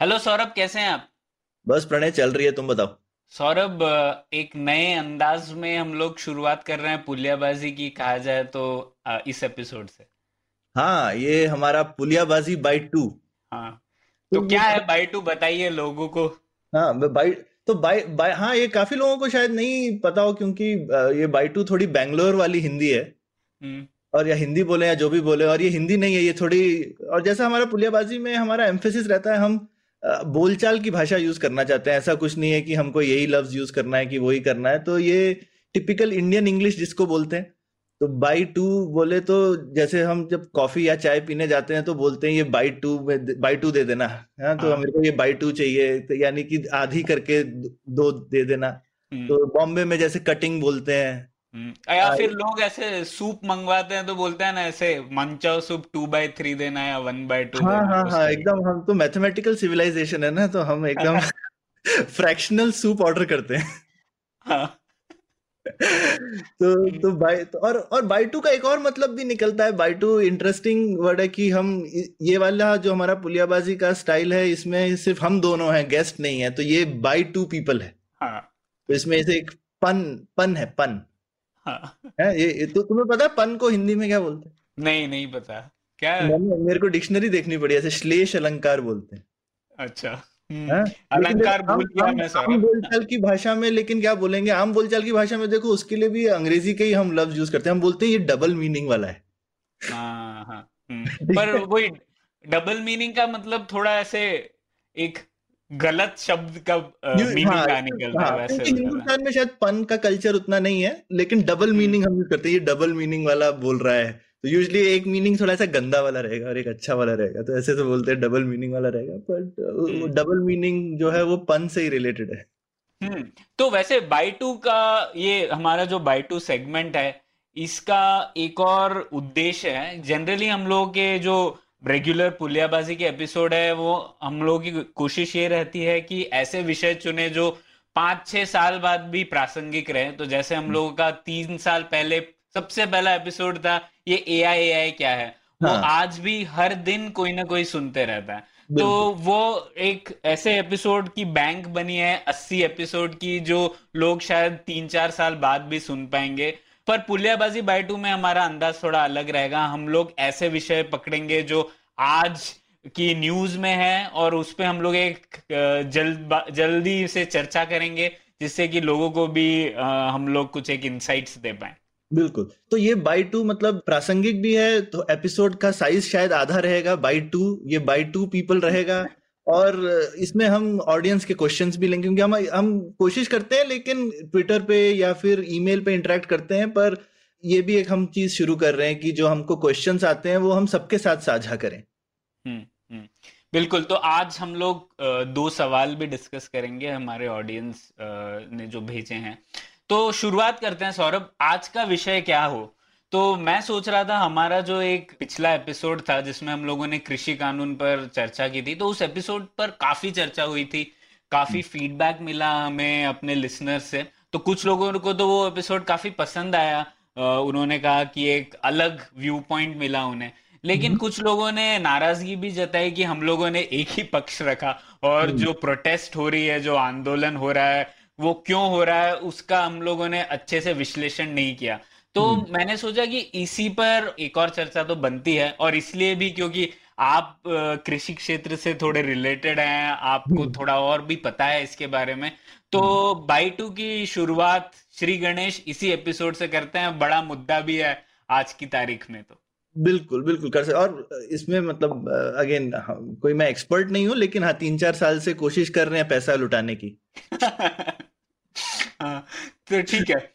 Hello Saurabh कैसे हैं आप? बस प्रणय चल रही है तुम बताओ। सौरभ एक नए अंदाज में हम लोग शुरुआत कर रहे हैं पुलियाबाजी की कहा जाए तो इस एपिसोड से। हाँ ये हमारा पुलियाबाजी बाई टू हाँ तो तो क्या है बाई टू बताइए लोगों को। हाँ बाई तो बाई बाई हाँ ये काफ़ी लोगों को शायद नहीं पता हो क्योंकि ये बाई टू थोड़ी बैंगलोर वाली हिंदी है। हम्म। और या हिंदी बोले या जो भी बोले और ये हिंदी नहीं है ये थोड़ी और जैसा हमारा पुलियाबाजी में हमारा एम्फेसिस रहता है हम बोलचाल की भाषा यूज़ करना चाहते हैं ऐसा कुछ नहीं है कि हमको यही लफ्ज यूज़ करना है कि वही करना है तो ये टिपिकल इंडियन इंग्लिश जिसको बोलते हैं तो बाई टू बोले तो जैसे हम जब कॉफ़ी या चाय पीने जाते हैं तो बोलते हैं ये बाई टू में बाई टू दे देना है तो हाँ। मेरे को ये बाई टू चाहिए तो यानी कि आधी करके दो दे देना हम्म, तो बॉम्बे में जैसे कटिंग बोलते हैं। या हाँ, फिर लोग ऐसे सूप मंगवाते हैं तो बोलते हैं ना ऐसे manchow soup two by three देना या वन बाई टू हाँ हाँ हाँ एकदम हम तो मैथमेटिकल सिविलाइजेशन है ना तो हम एकदम फ्रैक्शनल सूप ऑर्डर करते हैं। हाँ। तो तो बाई तो और और बाई टू का एक और मतलब भी निकलता है बाई टू इंटरेस्टिंग वर्ड है कि हम ये वाला जो हमारा पुलियाबाजी का स्टाइल है इसमें सिर्फ़ हम दोनों हैं गेस्ट नहीं है तो ये बाई टू पीपल है। हाँ। तो इसमें ऐसे एक पन पन है पन। है ये ये तो तुम्हें पता है पन को हिंदी में क्या बोलते हैं? नहीं नहीं पता। क्या? मेरे को डिक्शनरी देखनी पड़ी ऐसे श्लेष अलंकार बोलते हैं। अच्छा हम्म, हाँ? अलंकार भूल गया मैं आम सौरभ बोलचाल की भाषा में लेकिन क्या बोलेंगे? आम बोलचाल की भाषा में देखो उसके लिए भी अंग्रेज़ी के ही हम लफ्ज यूज़ करते हैं। हम बोलते हैं ये डबल मीनिंग वाला है। हाँ हाँ हम्म, पर वही डबल मीनिंग का मतलब थोड़ा ऐसे एक गलत शब्द का मीनिंग हाँ, है हाँ, वैसे हिंदुस्तान में शायद पन का कल्चर उतना नहीं है लेकिन डबल। मीनिंग हम यूज़ करते हैं। ये डबल मीनिंग वाला बोल रहा है। तो यूजली एक मीनिंग थोड़ा सा गंदा वाला रहेगा और एक अच्छा वाला रहेगा। तो ऐसे तो बोलते हैं डबल मीनिंग वाला रहेगा बट। डबल मीनिंग जो है वो पन से ही रिलेटेड है। हम्म तो वैसे बाई टू का ये हमारा जो बाई टू सेगमेंट है इसका एक और उद्देश्य है। जनरली हम लोगों के जो रेगुलर पुलियाबाजी के एपिसोड है वो हम लोगों की कोशिश ये रहती है कि ऐसे विषय चुने जो पाँच छह साल बाद भी प्रासंगिक रहे। तो जैसे हम लोगों का तीन साल पहले सबसे पहला एपिसोड था ये ए आई ए आई क्या है? वो हाँ। आज भी हर दिन कोई ना कोई सुनते रहता है। तो वो एक ऐसे एपिसोड की बैंक बनी है अस्सी एपिसोड की जो लोग शायद तीन चार साल बाद भी सुन पाएँगे। पर पुलियाबाजी बाई टू में हमारा अंदाज थोड़ा अलग रहेगा। हम लोग ऐसे विषय पकड़ेंगे जो आज की न्यूज़ में है और उस पर हम लोग एक जल्द जल्दी से चर्चा करेंगे, जिससे कि लोगों को भी हम लोग कुछ एक इंसाइट्स दे पाए। बिल्कुल। तो ये बाई टू मतलब प्रासंगिक भी है तो एपिसोड का साइज़ शायद आधा रहेगा। बाई टू ये बाई टू पीपल रहेगा। और इसमें हम ऑडियंस के क्वेश्चंस भी लेंगे, क्योंकि हम हम कोशिश करते हैं, लेकिन ट्विटर पे या फिर ईमेल पे इंटरेक्ट करते हैं, पर ये भी एक हम चीज़ शुरू कर रहे हैं कि जो हमको क्वेश्चंस आते हैं, वो हम सबके साथ साझा करें। हम्म हम्म। बिल्कुल तो आज हम लोग दो सवाल भी डिस्कस करेंगे हमारे ऑडियंस ने जो भेजे हैं। तो शुरुआत करते हैं, सौरभ, आज का विषय क्या हो? तो मैं सोच रहा था हमारा जो एक पिछला एपिसोड था जिसमें हम लोगों ने कृषि कानून पर चर्चा की थी तो उस एपिसोड पर काफ़ी चर्चा हुई थी काफ़ी फीडबैक मिला हमें अपने लिसनर से। तो कुछ लोगों को तो वो एपिसोड काफ़ी पसंद आया उन्होंने कहा कि एक अलग व्यू पॉइंट मिला उन्हें। लेकिन कुछ लोगों ने नाराज़गी भी जताई कि हम लोगों ने एक ही पक्ष रखा और जो प्रोटेस्ट हो रही है जो आंदोलन हो रहा है वो क्यों हो रहा है उसका हम लोगों ने अच्छे से विश्लेषण नहीं किया। तो मैंने सोचा कि इसी पर एक और चर्चा तो बनती है और इसलिए भी क्योंकि आप कृषि क्षेत्र से थोड़े रिलेटेड हैं आपको थोड़ा और भी पता है इसके बारे में। तो बाई टू की शुरुआत श्री गणेश इसी एपिसोड से करते हैं बड़ा मुद्दा भी है आज की तारीख में तो। बिल्कुल बिल्कुल कर सकते और इसमें मतलब अगेन कोई मैं एक्सपर्ट नहीं हूँ लेकिन हाँ तीन चार साल से कोशिश कर रहे हैं पैसा लुटाने की। हाँ तो ठीक है।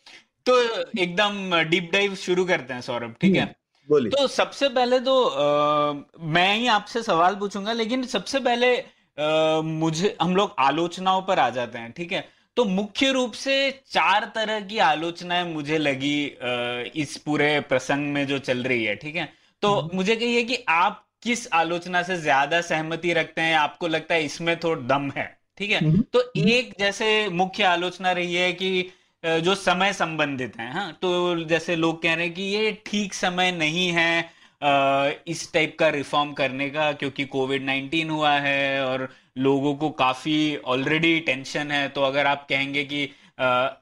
तो एकदम डीप डाइव शुरू करते हैं सौरभ ठीक है? बोलिए। तो सबसे पहले तो आ, मैं ही आपसे सवाल पूछूँगा लेकिन सबसे पहले आ, मुझे हम लोग आलोचनाओं पर आ जाते हैं ठीक है? तो मुख्य रूप से चार तरह की आलोचनाएँ मुझे लगी आ, इस पूरे प्रसंग में जो चल रही है ठीक है? तो हम्म। मुझे कहिए कि आप किस आलोचना से ज़्यादा सहमति रखते हैं? आपको लगता है इसमें थोड़ा दम है ठीक है? हम्म। तो एक जैसे मुख्य आलोचना रही है कि जो समय संबंधित है हाँ तो जैसे लोग कह रहे हैं कि ये ठीक समय नहीं है इस टाइप का रिफॉर्म करने का, क्योंकि कोविड नाइन्टीन हुआ है और लोगों को काफ़ी ऑलरेडी टेंशन है तो अगर आप कहेंगे कि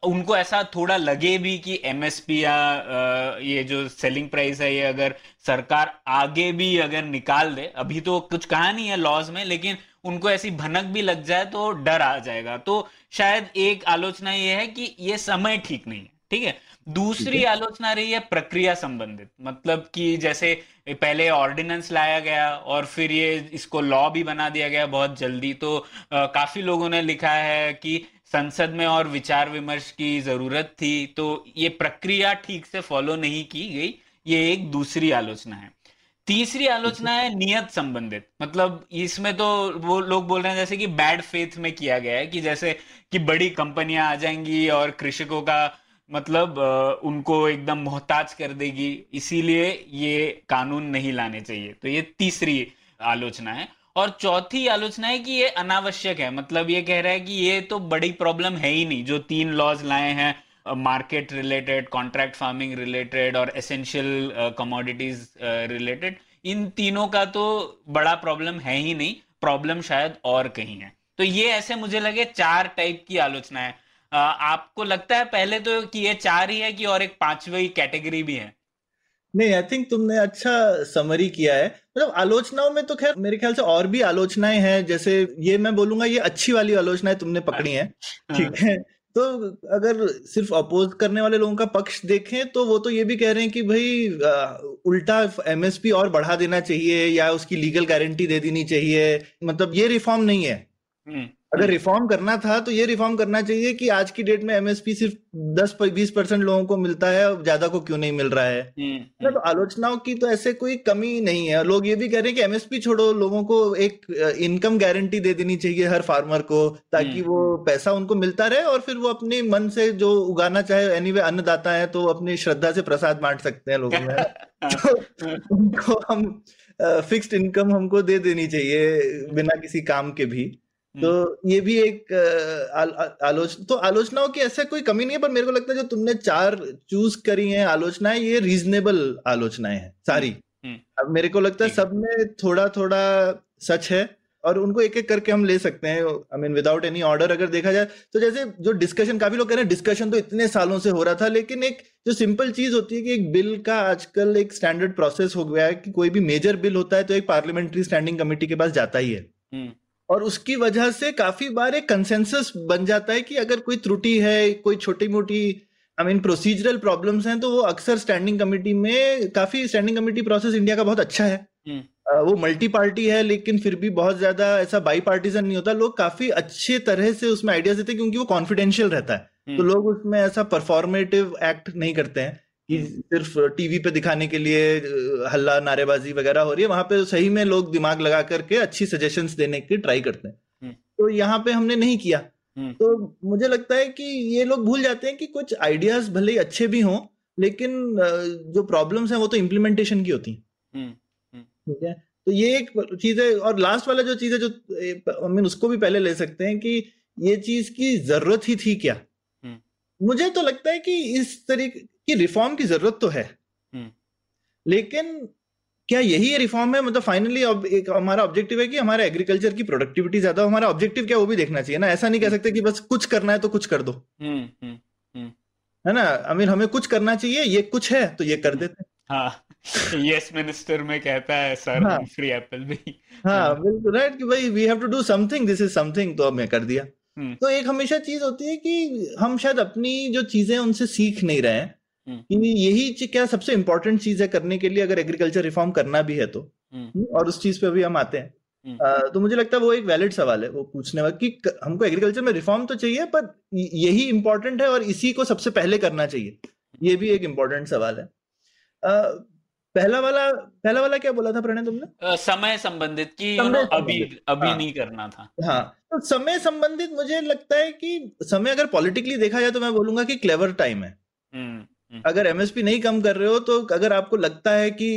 उनको ऐसा थोड़ा लगे भी कि एमएसपी या ये जो सेलिंग प्राइस है, ये अगर सरकार आगे भी अगर निकाल दे, अभी तो कुछ कहा नहीं है लॉज में, लेकिन उनको ऐसी भनक भी लग जाए तो डर आ जाएगा। तो शायद एक आलोचना ये है कि ये समय ठीक नहीं है ठीक है? दूसरी आलोचना रही है प्रक्रिया संबंधित। मतलब कि जैसे पहले ऑर्डिनेंस लाया गया और फिर ये इसको लॉ भी बना दिया गया बहुत जल्दी। तो आ, काफ़ी लोगों ने लिखा है कि संसद में और विचार विमर्श की ज़रूरत थी। तो ये प्रक्रिया ठीक से फॉलो नहीं की गई ये एक दूसरी आलोचना है। तीसरी आलोचना है नियत संबंधित। मतलब इसमें तो वो लोग बोल रहे हैं जैसे कि बैड फेथ में किया गया है कि जैसे कि बड़ी कंपनियाँ आ जाएँगी और कृषकों का मतलब उनको एकदम मोहताज कर देगी। इसीलिए ये कानून नहीं लाने चाहिए। तो ये तीसरी आलोचना है। और चौथी आलोचना है कि ये अनावश्यक है। मतलब ये कह रहा है कि ये तो बड़ी प्रॉब्लम है ही नहीं। जो तीन लॉज लाए हैं market related contract farming related और एसेंशियल कमोडिटीज रिलेटेड इन तीनों का तो बड़ा प्रॉब्लम है ही नहीं प्रॉब्लम शायद और कहीं है। तो ये ऐसे मुझे लगे चार टाइप की आलोचना है। Uh, आपको लगता है पहले तो कि ये चार ही है कि और एक पांचवी कैटेगरी भी है? नहीं आई थिंक तुमने अच्छा समरी किया है। मतलब आलोचनाओं में तो खैर मेरे ख्याल से और भी आलोचनाएँ हैं जैसे ये मैं बोलूँगा ये अच्छी वाली आलोचनाएँ तुमने पकड़ी हैं। हाँ। ठीक है? तो अगर सिर्फ़ अपोज करने वाले लोगों का पक्ष देखें तो वो तो ये भी कह रहे हैं कि भाई उल्टा एमएसपी और बढ़ा देना चाहिए या उसकी लीगल गारंटी दे देनी चाहिए मतलब ये रिफॉर्म नहीं है हम्म। अगर रिफॉर्म करना था तो ये रिफॉर्म करना चाहिए कि आज की डेट में एमएसपी सिर्फ़ 10 बीस परसेंट लोगों को मिलता है और ज़्यादा को क्यों नहीं मिल रहा है? हम्म, तो हम्म। आलोचनाओं की तो ऐसे कोई कमी नहीं है। लोग ये भी कह रहे हैं कि एमएसपी छोड़ो लोगों को एक इनकम गारंटी दे देनी चाहिए हर फार्मर को ताकि वो हम्म, पैसा उनको मिलता रहे और फिर वो अपने मन से जो उगाना चाहे एनी वे अन्नदाता है तो अपनी श्रद्धा से प्रसाद बांट सकते हैं लोगों में। तो उनको हम फिक्स्ड इनकम हमको दे देनी चाहिए बिना किसी काम के भी। तो हम्म। ये भी एक आलोचना तो आलोचनाओं की ऐसा कोई कमी नहीं है पर मेरे को लगता है जो तुमने चार चूज़ करी हैं आलोचनाएँ ये रीजनेबल आलोचनाएँ हैं सारी। हम्म, हम्म। अब मेरे को लगता है सब में थोड़ा थोड़ा सच है और उनको एक एक करके हम ले सकते हैं I mean without any order अगर देखा जाए तो जैसे जो डिस्कशन काफ़ी लोग कह रहे हैं डिस्कशन तो इतने सालों से हो रहा था लेकिन एक जो सिंपल चीज़ होती है कि एक बिल का आजकल एक स्टैंडर्ड प्रोसेस हो गया है कि कोई भी मेजर बिल होता है तो एक पार्लियामेंट्री स्टैंडिंग कमेटी के पास जाता ही है। और उसकी वजह से काफ़ी बार एक कंसेंसस बन जाता है कि अगर कोई त्रुटि है कोई छोटी मोटी आई मीन प्रोसीजरल प्रॉब्लम्स हैं तो वो अक्सर स्टैंडिंग कमेटी में काफ़ी स्टैंडिंग कमेटी प्रोसेस इंडिया का बहुत अच्छा है हम्म। वो मल्टी पार्टी है लेकिन फिर भी बहुत ज़्यादा ऐसा बाई पार्टीजन नहीं होता लोग काफ़ी अच्छे तरह से उसमें आइडियाज़ देते हैं क्योंकि वो कॉन्फिडेंशियल रहता है तो हम्म। लोग उसमें ऐसा परफॉर्मेटिव एक्ट नहीं करते हैं कि सिर्फ़ टीवी पे दिखाने के लिए हल्ला नारेबाजी वगैरह हो रही है वहाँ पे सही में लोग दिमाग लगा करके अच्छी सजेशंस देने की ट्राई करते हैं। हम्म। तो यहाँ पे हमने नहीं किया। हम्म। तो मुझे लगता है कि ये लोग भूल जाते हैं कि कुछ आइडियाज़ भले ही अच्छे भी हों लेकिन जो प्रॉब्लम्स हैं वो तो इम्प्लीमेंटेशन की होती है। हम्म, ठीक है? तो ये एक चीज़ है और लास्ट वाला जो चीज़ है जो आई मीन उसको भी पहले ले सकते हैं कि ये चीज़ की ज़रूरत ही थी क्या? मुझे तो लगता है कि इस तरीके कि रिफॉर्म की ज़रूरत तो है। हम्म। लेकिन क्या यही रिफॉर्म है? मतलब फाइनली अब एक हमारा ऑब्जेक्टिव है कि हमारा एग्रीकल्चर की प्रोडक्टिविटी ज़्यादा हो हमारा ऑब्जेक्टिव क्या वो भी देखना चाहिए ना? ऐसा नहीं कह सकते कि बस कुछ करना है तो कुछ कर दो। हम्म, हम्म, है ना? अमीर हमें कुछ करना चाहिए ये कुछ है तो ये कर देते हाँ। यस मिनिस्टर में कहता है सर हाँ, फ्री एप्पल भी। हाँ बिल्कुल राइट कि भाई we have to do something this is something तो अब मैं कर दिया। तो एक हमेशा चीज़ होती है कि हम शायद अपनी जो चीज़ें उनसे सीख नहीं रहे हैं। हम्म। यही क्या सबसे इंपॉर्टेंट चीज़ है करने के लिए अगर एग्रीकल्चर रिफॉर्म करना भी है तो? हम्म। हम्म, और उस चीज़ पे भी हम आते हैं। तो मुझे लगता है वो एक वैलिड सवाल है वो पूछने वाला कि हमको एग्रीकल्चर में रिफॉर्म तो चाहिए पर यही इंपॉर्टेंट है और इसी को सबसे पहले करना चाहिए। ये भी एक इंपॉर्टेंट सवाल है। पहला वाला पहला वाला क्या बोला था प्रणय तुमने? समय संबंधित कि समय अभी अभी हाँ। नहीं करना था। हाँ तो समय संबंधित मुझे लगता है कि समय अगर पॉलिटिकली देखा जाए तो मैं बोलूँगा कि क्लेवर टाइम है। हम्म हम्म, अगर एमएसपी नहीं कम कर रहे हो तो अगर आपको लगता है कि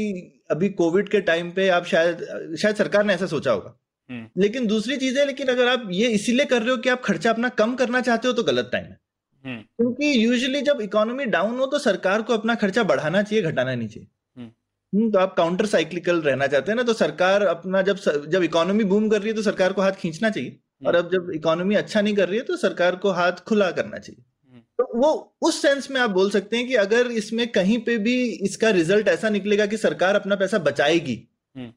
अभी कोविड के टाइम पे आप शायद शायद सरकार ने ऐसा सोचा होगा। हम्म। लेकिन दूसरी चीज़ है लेकिन अगर आप ये इसीलिए कर रहे हो कि आप खर्चा अपना कम करना चाहते हो तो गलत टाइम है। हम्म, क्योंकि यूजुअली जब इकोनॉमी डाउन हो तो सरकार को अपना खर्चा बढ़ाना चाहिए घटाना नहीं चाहिए। हम्म। हम्म, तो आप काउंटर साइक्लिकल रहना चाहते हैं ना तो सरकार अपना जब जब इकोनॉमी बूम कर रही है तो सरकार को हाथ खींचना चाहिए। और अब जब इकोनॉमी अच्छा नहीं कर रही है तो सरकार को हाथ खुला करना चाहिए। हम्म। तो वो उस सेंस में आप बोल सकते हैं कि अगर इसमें कहीं पे भी इसका रिज़ल्ट ऐसा निकलेगा कि सरकार अपना पैसा बचाएगी हम्म।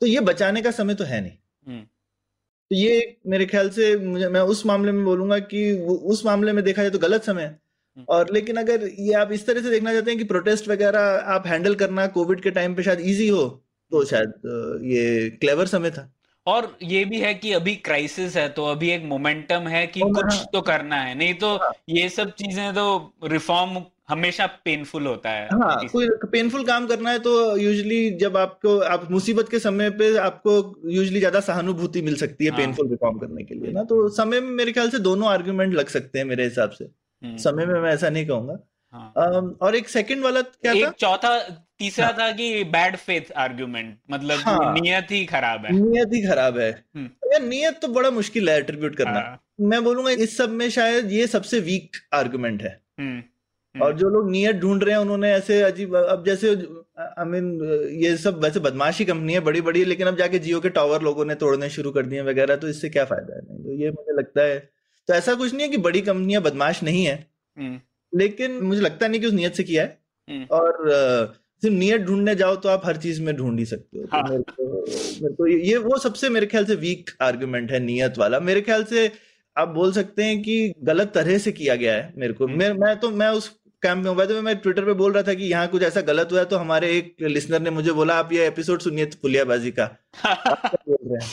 तो ये बचाने का समय तो है नहीं हम्म। तो ये मेरे ख्याल से मुझे मैं उस मामले में बोलूँगा कि उस मामले में देखा जाए तो गलत समय है हम्म। और लेकिन अगर ये आप इस तरह से देखना चाहते हैं कि प्रोटेस्ट वगैरह आप हैंडल करना कोविड के टाइम पे शायद इजी हो तो शायद ये क्लेवर समय था और ये भी है कि अभी क्राइसिस है तो अभी एक मोमेंटम है कि हाँ, कुछ। तो करना है नहीं तो हाँ। ये सब चीज़ें तो रिफॉर्म हमेशा पेनफुल होता है हाँ कोई पेनफुल काम करना है तो यूजुअली जब आपको आप मुसीबत के समय पे आपको यूजली ज़्यादा सहानुभूति मिल सकती है हाँ। पेनफुल रिफॉर्म करने के लिए ना तो समय में मेरे ख्याल से दोनों आर्ग्यूमेंट लग सकते हैं मेरे हिसाब से हम्म, समय में मैं ऐसा नहीं कहूँगा हाँ। और एक सेकंड वाला क्या एक था चौथा तीसरा हाँ। था कि बैड फेथ आर्ग्यूमेंट मतलब हाँ। नियत ही खराब है। नियत ही खराब है। यार नियत तो बड़ा मुश्किल है एट्रीब्यूट करना। हाँ, मैं बोलूँगा इस सब में शायद ये सबसे वीक आर्गुमेंट है। हम्म, हम्म, और जो लोग नियत ढूंढ रहे हैं उन्होंने ऐसे अजीब अब जैसे आई मीन ये सब वैसे बदमाशी कंपनी है बड़ी बड़ी है लेकिन अब जाके जियो के टावर लोगों ने तोड़ने शुरू कर दिए वगैरह तो इससे क्या फ़ायदा है? तो ये मुझे लगता है। तो ऐसा कुछ नहीं है कि बड़ी कंपनियाँ बदमाश नहीं है। लेकिन मुझे लगता नहीं कि उस नियत से किया है। और सिर्फ़ नियत ढूँढने जाओ तो आप हर चीज़ में ढूंढ ही सकते हो। तो हाँ। मेरे को मेरे को ये वो सबसे मेरे ख्याल से वीक आर्गुमेंट है नियत वाला। मेरे ख्याल से आप बोल सकते हैं कि गलत तरह से किया गया है मेरे को। हम्म। मैं मैं तो मैं उस कैंप में हुआ था मैं ट्विटर पे बोल रहा था कि यहाँ कुछ ऐसा गलत हुआ है तो हमारे एक लिसनर ने मुझे बोला आप ये एपिसोड सुनिए पुलियाबाजी का। बोल रहे हैं?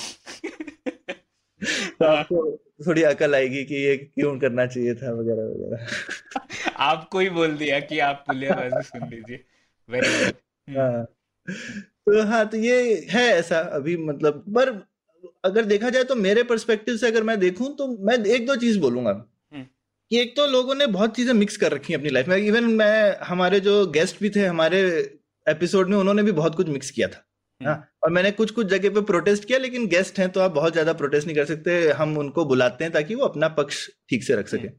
तो आपको थोड़ी अकल आएगी कि ये क्यों करना चाहिए था वगैरह वगैरह। आपको ही बोल दिया कि आप पुलियाबाजी सुन लीजिए। तो हाँ तो ये है ऐसा अभी मतलब पर अगर देखा जाए तो मेरे पर्सपेक्टिव से अगर मैं देखूँ तो मैं एक दो चीज़ बोलूँगा। हम्म। कि एक तो लोगों ने बहुत चीज़ें मिक्स कर रखी हैं अपनी लाइफ में। इवन मैं हमारे जो गेस्ट भी थे हमारे एपिसोड में उन्होंने भी बहुत कुछ मिक्स किया था। हाँ और मैंने कुछ कुछ जगह पे प्रोटेस्ट किया लेकिन गेस्ट हैं तो आप बहुत ज़्यादा प्रोटेस्ट नहीं कर सकते। हम उनको बुलाते हैं ताकि वो अपना पक्ष ठीक से रख सके।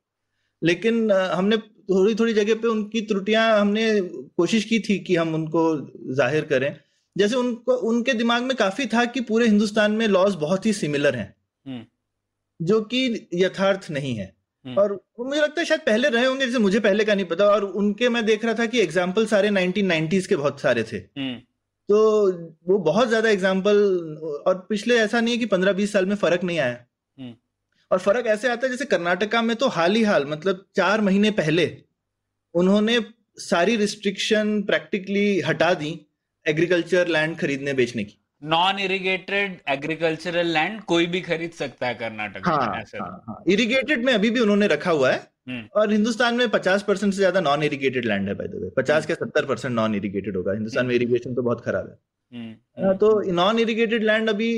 लेकिन हमने थोड़ी थोड़ी जगह पे उनकी त्रुटियाँ हमने कोशिश की थी कि हम उनको ज़ाहिर करें। जैसे उनको उनके दिमाग में काफ़ी था कि पूरे हिंदुस्तान में लॉज बहुत ही सिमिलर हैं। हम्म, जो कि यथार्थ नहीं है। हम्म। और मुझे लगता है शायद पहले रहे होंगे जैसे मुझे पहले का नहीं पता। और उनके मैं देख रहा था कि एग्ज़ाम्पल सारे 1990s के बहुत सारे थे। हम्म, तो वो बहुत ज़्यादा एग्ज़ाम्पल और पिछले ऐसा नहीं है कि पंद्रह बीस साल में फ़र्क नहीं आया। और फ़र्क ऐसे आता है जैसे कर्नाटका में तो हाल ही हाल मतलब चार महीने पहले उन्होंने सारी रिस्ट्रिक्शन प्रैक्टिकली हटा दी एग्रीकल्चर लैंड खरीदने बेचने की। नॉन इरिगेटेड एग्रीकल्चरल लैंड कोई भी खरीद सकता है कर्नाटक हाँ में हाँ हाँ। इरिगेटेड में अभी भी उन्होंने रखा हुआ है। हम्म, और हिंदुस्तान में पचास परसेंट से ज़्यादा नॉन इरिगेटेड लैंड है बाय द वे पचास के सत्तर परसेंट नॉन इरिगेटेड होगा। हिंदुस्तान में इरिगेशन तो बहुत खराब है। हम्म, हाँ, तो नॉन इरिगेटेड लैंड अभी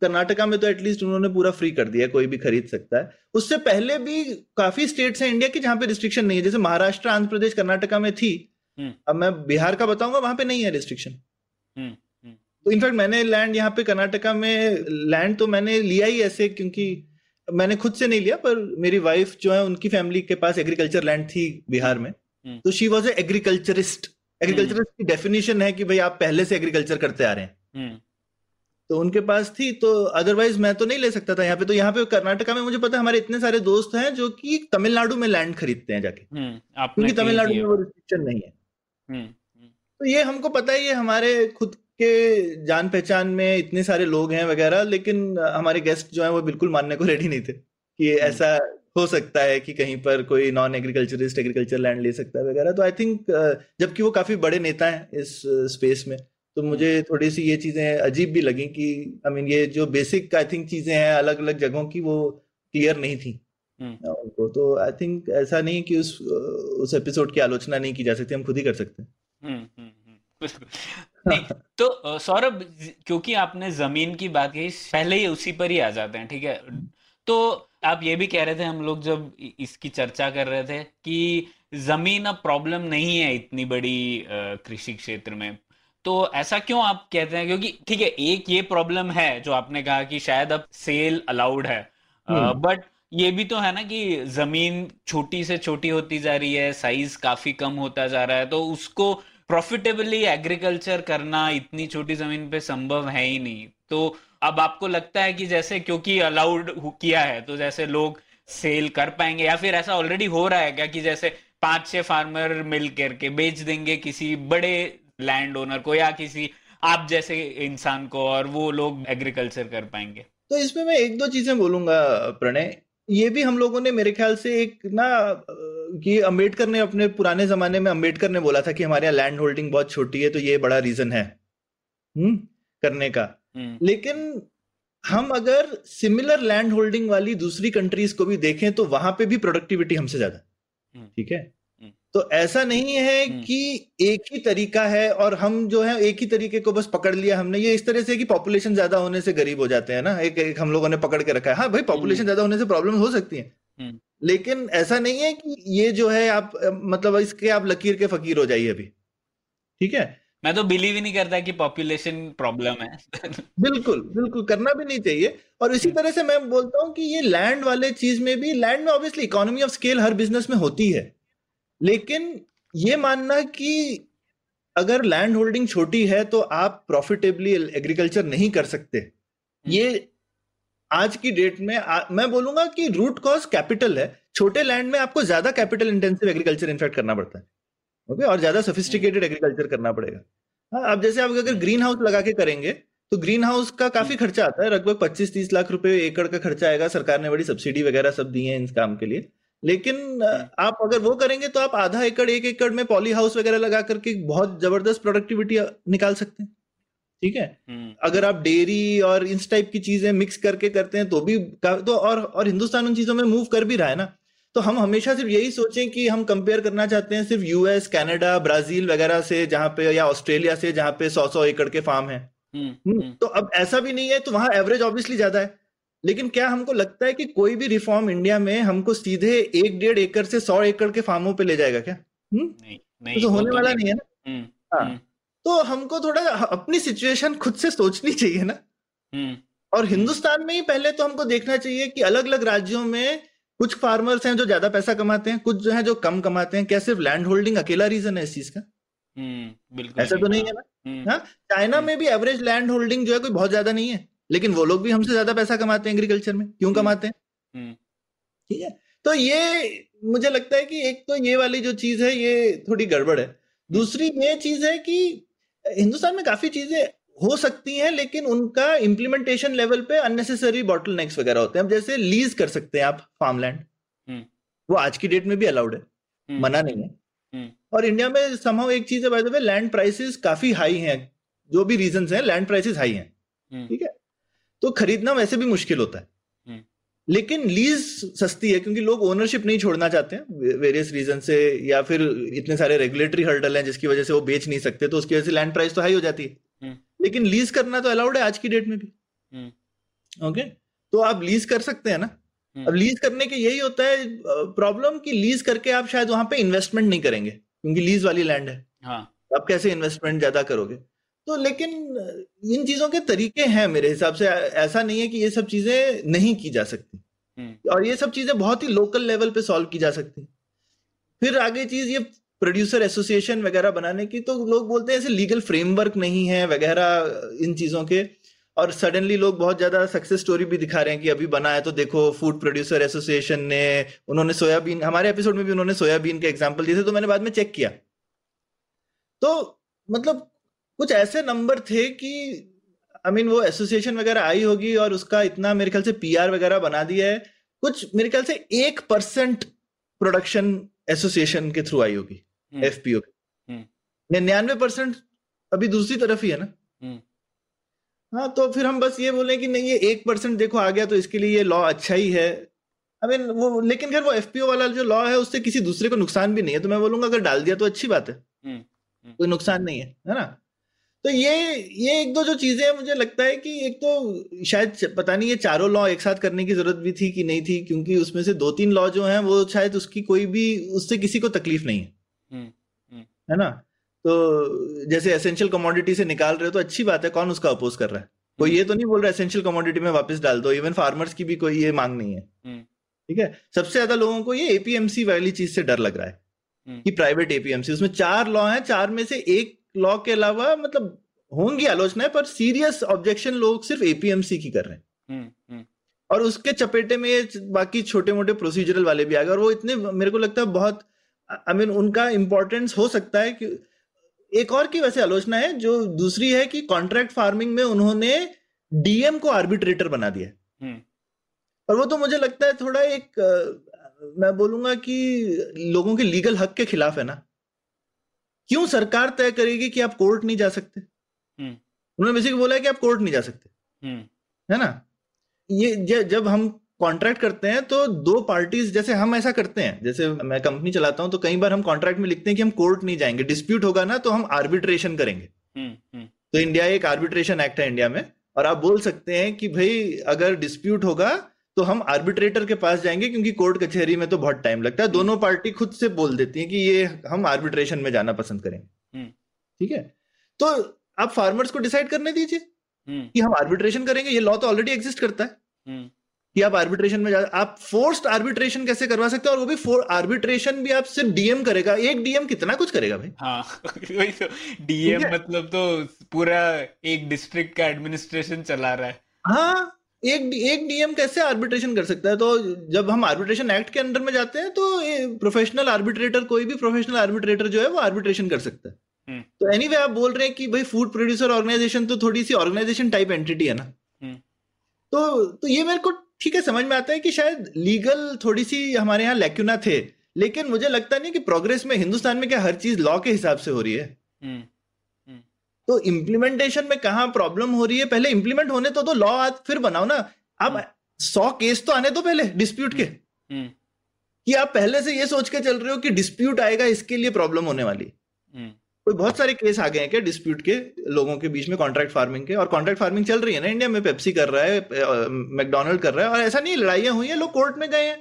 कर्नाटका में तो एटलीस्ट उन्होंने पूरा फ्री कर दिया कोई भी खरीद सकता है। उससे पहले भी काफ़ी स्टेट्स हैं इंडिया की जहाँ पे रिस्ट्रिक्शन नहीं है जैसे महाराष्ट्र आंध्र प्रदेश कर्नाटका में थी। हम्म। अब मैं बिहार का बताऊँगा वहाँ पे नहीं है रिस्ट्रिक्शन हम्म, हम्म, तो इनफैक्ट मैंने लैंड यहाँ पे कर्नाटका में लैंड तो मैंने लिया ही ऐसे क्योंकि मैंने खुद से नहीं लिया पर मेरी वाइफ जो है उनकी फैमिली के पास एग्रीकल्चर लैंड थी बिहार में। हम्म। तो she was a agriculturist agriculturist की डेफिनेशन है कि भाई आप पहले से एग्रीकल्चर करते आ रहे हैं। हम्म, तो उनके पास थी तो अदरवाइज़ मैं तो नहीं ले सकता था यहाँ पे। तो यहाँ पे कर्नाटका में मुझे पता है हमारे इतने सारे दोस्त हैं जो कि तमिलनाडु में लैंड खरीदते हैं जाके। हम्म, क्योंकि तमिलनाडु में वो रिस्ट्रिक्शन नहीं है। हम्म, हम्म, तो ये हमको पता है ये हमारे खुद के जान पहचान में इतने सारे लोग हैं वगैरह लेकिन हमारे गेस्ट जो है वो बिल्कुल मानने को रेडी नहीं थे कि ऐसा हो सकता है कि कहीं पर कोई नॉन एग्रीकल्चरिस्ट एग्रीकल्चर लैंड ले सकता है वगैरह। तो आई थिंक जबकि वो काफ़ी बड़े नेता हैं इस स्पेस में तो मुझे थोड़ी सी ये चीज़ें अजीब भी लगी कि आई मीन ये जो बेसिक आई थिंक चीज़ें हैं अलग अलग जगहों की वो क्लियर नहीं थी। हम्म। उनको। तो आई थिंक ऐसा नहीं कि उस उस एपिसोड की आलोचना नहीं की जा सकती हम खुद ही कर सकते हैं। हम्म, हम्म, हम्म। तो सौरभ क्योंकि आपने ज़मीन की बात कही पहले ही उसी पर ही आ जाते हैं ठीक है? तो आप ये भी कह रहे थे हम लोग जब इसकी चर्चा कर रहे थे कि ज़मीन अब प्रॉब्लम नहीं है इतनी बड़ी कृषि क्षेत्र में। तो ऐसा क्यों आप कहते हैं? क्योंकि ठीक है एक ये प्रॉब्लम है जो आपने कहा कि शायद अब सेल अलाउड है। बट हम्म। ये भी तो है ना कि ज़मीन छोटी से छोटी होती जा रही है साइज़ काफ़ी कम होता जा रहा है तो उसको प्रॉफिटेबली एग्रीकल्चर करना इतनी छोटी ज़मीन पे संभव है ही नहीं। तो अब आपको लगता है कि जैसे क्योंकि अलाउड किया है तो जैसे लोग सेल कर पाएँगे, या फिर ऐसा ऑलरेडी हो रहा है क्या कि जैसे पाँच छह फार्मर मिल करके बेच देंगे किसी बड़े लैंड ओनर को या किसी आप जैसे इंसान को और वो लोग एग्रीकल्चर कर पाएँगे तो इसमें मैं एक दो चीज़ें बोलूँगा, प्रणय ये भी हम लोगों ने मेरे ख्याल से एक ना कि अंबेडकर ने अपने पुराने जमाने में अंबेडकर ने बोला था कि हमारे यहाँ लैंड होल्डिंग बहुत छोटी है तो ये बड़ा रीजन है हम्म करने का। लेकिन हम अगर सिमिलर लैंड होल्डिंग वाली दूसरी कंट्रीज़ को भी देखें तो वहाँ पे भी प्रोडक्टिविटी हमसे ज़्यादा हम्म। ठीक है? तो ऐसा नहीं है हम्म। कि एक ही तरीका है और हम जो है एक ही तरीके को बस पकड़ लिया हमने। ये इस तरह से कि पॉपुलेशन ज़्यादा होने से गरीब हो जाते हैं ना। एक, एक हम लोगों ने पकड़ के रखा है। हाँ भाई पॉपुलेशन हम्म। ज़्यादा होने से प्रॉब्लम हो सकती है। हम्म। लेकिन ऐसा नहीं है कि ये जो है आप मतलब इसके आप लकीर के फकीर हो जाइए अभी। ठीक है? मैं तो बिलीव ही नहीं करता कि पॉपुलेशन प्रॉब्लम है। बिल्कुल बिल्कुल करना भी नहीं चाहिए। और इसी तरह से मैं बोलता हूँ कि ये लैंड वाले चीज़ में भी लैंड में ऑब्वियसली इकोनॉमी ऑफ़ स्केल हर बिज़नेस में होती है। लेकिन ये मानना कि अगर लैंड होल्डिंग छोटी है तो आप प्रॉफिटेबली एग्रीकल्चर नहीं कर सकते। हम्म। ये आज की डेट में आ, मैं बोलूँगा कि रूट कॉज कैपिटल है। छोटे लैंड में आपको ज़्यादा कैपिटल इंटेंसिव एग्रीकल्चर इनफैक्ट करना पड़ता है। ओके और ज़्यादा सोफिस्टिकेटेड एग्रीकल्चर करना पड़ेगा हाँ अब जैसे आप अगर ग्रीन हाउस लगा के करेंगे तो ग्रीन हाउस का काफ़ी। खर्चा आता है लगभग 25-30 लाख रुपए एकड़ का खर्चा आएगा सरकार ने बड़ी सब्सिडी वगैरह सब दी है इस काम के लिए लेकिन। आप अगर वो करेंगे तो आप आधा एकड़ एक एकड़ में पॉली हाउस वगैरह लगा करके बहुत ज़बरदस्त प्रोडक्टिविटी निकाल सकते हैं ठीक है हम्म। अगर आप डेयरी और इस टाइप की चीज़ें मिक्स करके करते हैं तो भी तो और और हिंदुस्तान उन चीज़ों में मूव कर भी रहा है ना तो हम हमेशा सिर्फ़ यही सोचें कि हम कंपेयर करना चाहते हैं सिर्फ़ यूएस कनाडा ब्राज़ील वगैरह से जहाँ पे या ऑस्ट्रेलिया से जहाँ पे सौ सौ एकड़ के फार्म है। हम्म, तो अब ऐसा भी नहीं है तो वहाँ एवरेज ऑब्वियसली ज़्यादा है। लेकिन क्या हमको लगता है कि कोई भी रिफॉर्म इंडिया में हमको सीधे एक डेढ़ एकड़ से सौ एकड़ के फार्मों पे ले जाएगा क्या? हुँ? नहीं, नहीं, तो होने तो वाला नहीं है ना? हम्म, हाँ। हम्म। तो हमको थोड़ा अपनी सिचुएशन खुद से सोचनी चाहिए ना। हम्म। और हिंदुस्तान में ही पहले तो हमको देखना चाहिए कि अलग अलग राज्यों में कुछ फार्मर्स हैं जो ज़्यादा पैसा कमाते हैं कुछ जो है जो कम कमाते हैं। क्या सिर्फ़ लैंड होल्डिंग अकेला रीजन है इस चीज़ का? बिल्कुल ऐसा तो नहीं है ना? हाँ चाइना में भी एवरेज लैंड होल्डिंग जो है कोई बहुत ज़्यादा नहीं है। लेकिन वो लोग भी हमसे ज़्यादा पैसा कमाते हैं एग्रीकल्चर में। क्यों हम्म। कमाते हैं? हम्म। ठीक है? तो ये मुझे लगता है कि एक तो ये वाली जो चीज़ है ये थोड़ी गड़बड़ है। दूसरी ये चीज़ है कि हिंदुस्तान में काफ़ी चीज़ें हो सकती हैं लेकिन उनका इम्प्लीमेंटेशन लेवल पे अननेसेसरी बॉटल नेक्स वगैरह होते हैं। जैसे लीज कर सकते हैं आप फार्मलैंड हम्म। वो आज की डेट में भी अलाउड है। मना नहीं है। और इंडिया में समहाउ एक चीज़ है by the way land prices काफ़ी हाई हैं। जो भी रीजन हैं लैंड प्राइसेस हाई हैं। ठीक है? तो खरीदना वैसे भी मुश्किल होता है। हम्म। लेकिन लीज सस्ती है क्योंकि लोग ओनरशिप नहीं छोड़ना चाहते हैं वेरियस रीजन से या फिर इतने सारे रेगुलेटरी हर्डल हैं जिसकी वजह से वो बेच नहीं सकते तो उसकी वजह से लैंड प्राइस तो हाई हो जाती है। हम्म। लेकिन लीज करना तो अलाउड है आज की डेट में भी। Okay hmm. तो आप लीज कर सकते हैं ना। अब लीज करने के यही होता है प्रॉब्लम कि लीज करके आप शायद वहाँ पे इन्वेस्टमेंट नहीं करेंगे क्योंकि लीज वाली लैंड है। हाँ। आप कैसे इन्वेस्टमेंट ज़्यादा करोगे? तो लेकिन इन चीज़ों के तरीके हैं मेरे हिसाब से। ऐसा नहीं है कि ये सब चीज़ें नहीं की जा सकती। हम्म। और ये सब चीज़ें बहुत ही लोकल लेवल पे सॉल्व की जा सकती। फिर आगे चीज़ ये प्रोड्यूसर एसोसिएशन वगैरह बनाने की तो लोग बोलते हैं ऐसे लीगल फ्रेमवर्क नहीं है वगैरह इन चीज़ों के। और सडनली लोग बहुत ज़्यादा सक्सेस स्टोरी भी दिखा रहे हैं कि अभी बना है तो देखो फ़ूड प्रोड्यूसर एसोसिएशन ने उन्होंने सोयाबीन हमारे एपिसोड में भी उन्होंने सोयाबीन के एग्ज़ाम्पल दिए थे तो मैंने बाद में चेक किया। तो मतलब कुछ ऐसे नंबर थे कि आई I मीन mean, वो एसोसिएशन वगैरह आई होगी और उसका इतना मेरे ख्याल से पीआर वगैरह बना दिया है। कुछ मेरे ख्याल से एक परसेंट प्रोडक्शन एसोसिएशन के थ्रू आई होगी। हम्म। के हम्म। निन्यानवे परसेंट अभी दूसरी तरफ़ ही है ना हम्म। हाँ तो फिर हम बस ये बोले कि नहीं ये एक परसेंट देखो आ गया तो इसके लिए ये लॉ अच्छा ही है आई मीन वो लेकिन खैर वो एफपीओ वाला जो लॉ है उससे किसी दूसरे को नुकसान भी नहीं है तो मैं बोलूँगा अगर डाल दिया तो अच्छी बात है हम्म। कोई नुकसान नहीं है है ना तो ये ये एक दो जो चीज़ें हैं मुझे लगता है कि एक तो शायद पता नहीं ये चारों लॉ एक साथ करने की ज़रूरत भी थी कि नहीं थी क्योंकि उसमें से दो तीन लॉ जो हैं वो शायद उसकी कोई भी उससे किसी को तकलीफ़ नहीं है हम्म, हम्म। है ना? तो जैसे एसेंशियल कमोडिटी से निकाल रहे हो तो अच्छी बात है कौन उसका अपोज कर रहा है? कोई हम्म। ये तो नहीं बोल रहा एसेंशियल कमोडिटी में वापस डाल दो इवन फार्मर्स की भी कोई ये मांग नहीं है। हम्म। ठीक है? सबसे ज़्यादा लोगों को ये एपीएमसी वाली चीज़ से डर लग रहा है हम्म। कि प्राइवेट एपीएमसी उसमें चार लॉ है चार में से एक लॉ के अलावा मतलब होंगी आलोचनाएँ पर सीरियस ऑब्जेक्शन लोग सिर्फ़ एपीएमसी की कर रहे हैं। हम्म, हम्म, और उसके चपेटे में बाकी छोटे मोटे प्रोसीजरल वाले भी आ गए और वो इतने मेरे को लगता है बहुत आई मीन उनका इंपॉर्टेंस हो सकता है कि एक और की वैसे आलोचना है जो दूसरी है कि कॉन्ट्रैक्ट फ़ार्मिंग में उन्होंने डीएम को आर्बिट्रेटर बना दिया हम्म, और वो तो मुझे लगता है थोड़ा एक मैं बोलूँगा कि लोगों के लीगल हक के खिलाफ है ना। क्यों सरकार तय करेगी कि आप कोर्ट नहीं जा सकते? हम्म। उन्होंने बेसिकली बोला है कि आप कोर्ट नहीं जा सकते। हम्म, है ना? ये जब हम कॉन्ट्रैक्ट करते हैं तो दो पार्टीज़ जैसे हम ऐसा करते हैं जैसे मैं कंपनी चलाता हूँ तो कई बार हम कॉन्ट्रैक्ट में लिखते हैं कि हम कोर्ट नहीं जाएँगे डिस्प्यूट होगा ना तो हम आर्बिट्रेशन करेंगे। हम्म, हम्म, तो इंडिया एक आर्बिट्रेशन एक्ट है इंडिया में और आप बोल सकते हैं कि भाई अगर डिस्प्यूट होगा तो हम आर्बिट्रेटर के पास जाएँगे क्योंकि कोर्ट कचहरी में तो बहुत टाइम लगता है। दोनों पार्टी खुद से बोल देती है कि ये हम आर्बिट्रेशन में जाना पसंद करेंगे। हम्म। ठीक है? तो आप फार्मर्स को डिसाइड करने दीजिए हम्म, कि हम आर्बिट्रेशन करेंगे ये लॉ तो ऑलरेडी एग्जिस्ट करता है। हम्म, कि आप आर्बिट्रेशन में जा आप फोर्स्ड आर्बिट्रेशन कैसे करवा सकते हो? और वो भी फोर आर्बिट्रेशन भी आप सिर्फ़ डीएम करेगा। एक डीएम कितना कुछ करेगा भाई? हाँ वही तो। डीएम मतलब तो पूरा एक डिस्ट्रिक्ट का एडमिनिस्ट्रेशन चला रहा है। हाँ एक एक डीएम कैसे आर्बिट्रेशन कर सकता है? तो जब हम आर्बिट्रेशन एक्ट के अंडर में जाते हैं तो प्रोफेशनल आर्बिट्रेटर कोई भी प्रोफेशनल आर्बिट्रेटर जो है वो आर्बिट्रेशन कर सकता है। हम्म। तो एनीवे आप बोल रहे हैं कि भाई फ़ूड प्रोड्यूसर ऑर्गेनाइजेशन तो थोड़ी सी ऑर्गेनाइजेशन टाइप एंटिटी है ना। हम्म। तो तो ये मेरे को ठीक है समझ में आता है कि शायद लीगल थोड़ी सी हमारे यहाँ लैक्यूना थे लेकिन मुझे लगता नहीं कि प्रोग्रेस में हिंदुस्तान में क्या हर चीज़ लॉ के हिसाब से हो रही है। हम्म, तो इम्प्लीमेंटेशन में कहा प्रॉब्लम हो रही है? पहले इम्प्लीमेंट होने तो दो लॉ आज फिर बनाओ ना। आप सौ केस तो आने दो पहले डिस्प्यूट के। हम्म, कि आप पहले से ये सोच के चल रहे हो कि डिस्प्यूट आएगा इसके लिए प्रॉब्लम होने वाली है। हम्म, कोई बहुत सारे केस आ गए हैं क्या डिस्प्यूट के लोगों के बीच में कॉन्ट्रैक्ट फ़ार्मिंग के? और कॉन्ट्रैक्ट फ़ार्मिंग चल रही है ना इंडिया में? पेप्सी कर रहा है मैकडोनल्ड कर रहा है और ऐसा नहीं लड़ाइयाँ हुई हैं लोग कोर्ट में गए हैं।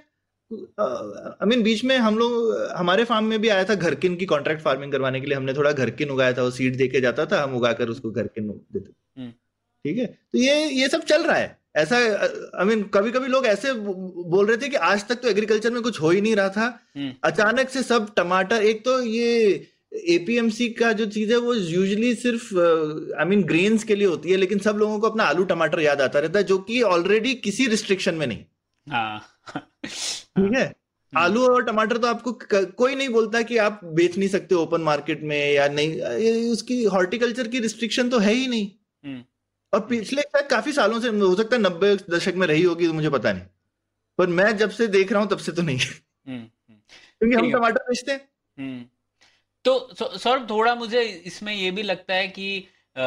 आई मीन बीच में हम लोग हमारे फार्म में भी आया था घरकिन की कॉन्ट्रैक्ट फ़ार्मिंग करवाने के लिए। हमने थोड़ा घरकिन उगाया था वो सीड दे के जाता था हम उगाकर उसको घरकिन देते हम्म। ठीक है? तो ये ये सब चल रहा है। ऐसा आई मीन कभी कभी लोग ऐसे बोल रहे थे कि आज तक तो एग्रीकल्चर में कुछ हो ही नहीं रहा था। हम्म, अचानक से सब टमाटर एक तो ये एपीएमसी का जो चीज़ है वो यूजली सिर्फ़ आई मीन ग्रेन्स के लिए होती है लेकिन सब लोगों को अपना आलू टमाटर याद आता रहता है जो कि ऑलरेडी किसी रिस्ट्रिक्शन में नहीं। हाँ। ठीक है? आलू और टमाटर तो आपको कोई नहीं बोलता कि आप बेच नहीं सकते ओपन मार्केट में या नहीं उसकी हॉर्टिकल्चर की रिस्ट्रिक्शन तो है ही नहीं। हम्म, और पिछले शायद काफ़ी सालों से हो सकता है नब्बे दशक में रही होगी तो मुझे पता नहीं। पर मैं जब से देख रहा हूँ तब से तो नहीं। हम्म, हम्म, क्योंकि हम टमाटर बेचते हैं। तो सौरभ थोड़ा मुझे इसमें ये भी लगता है कि अ,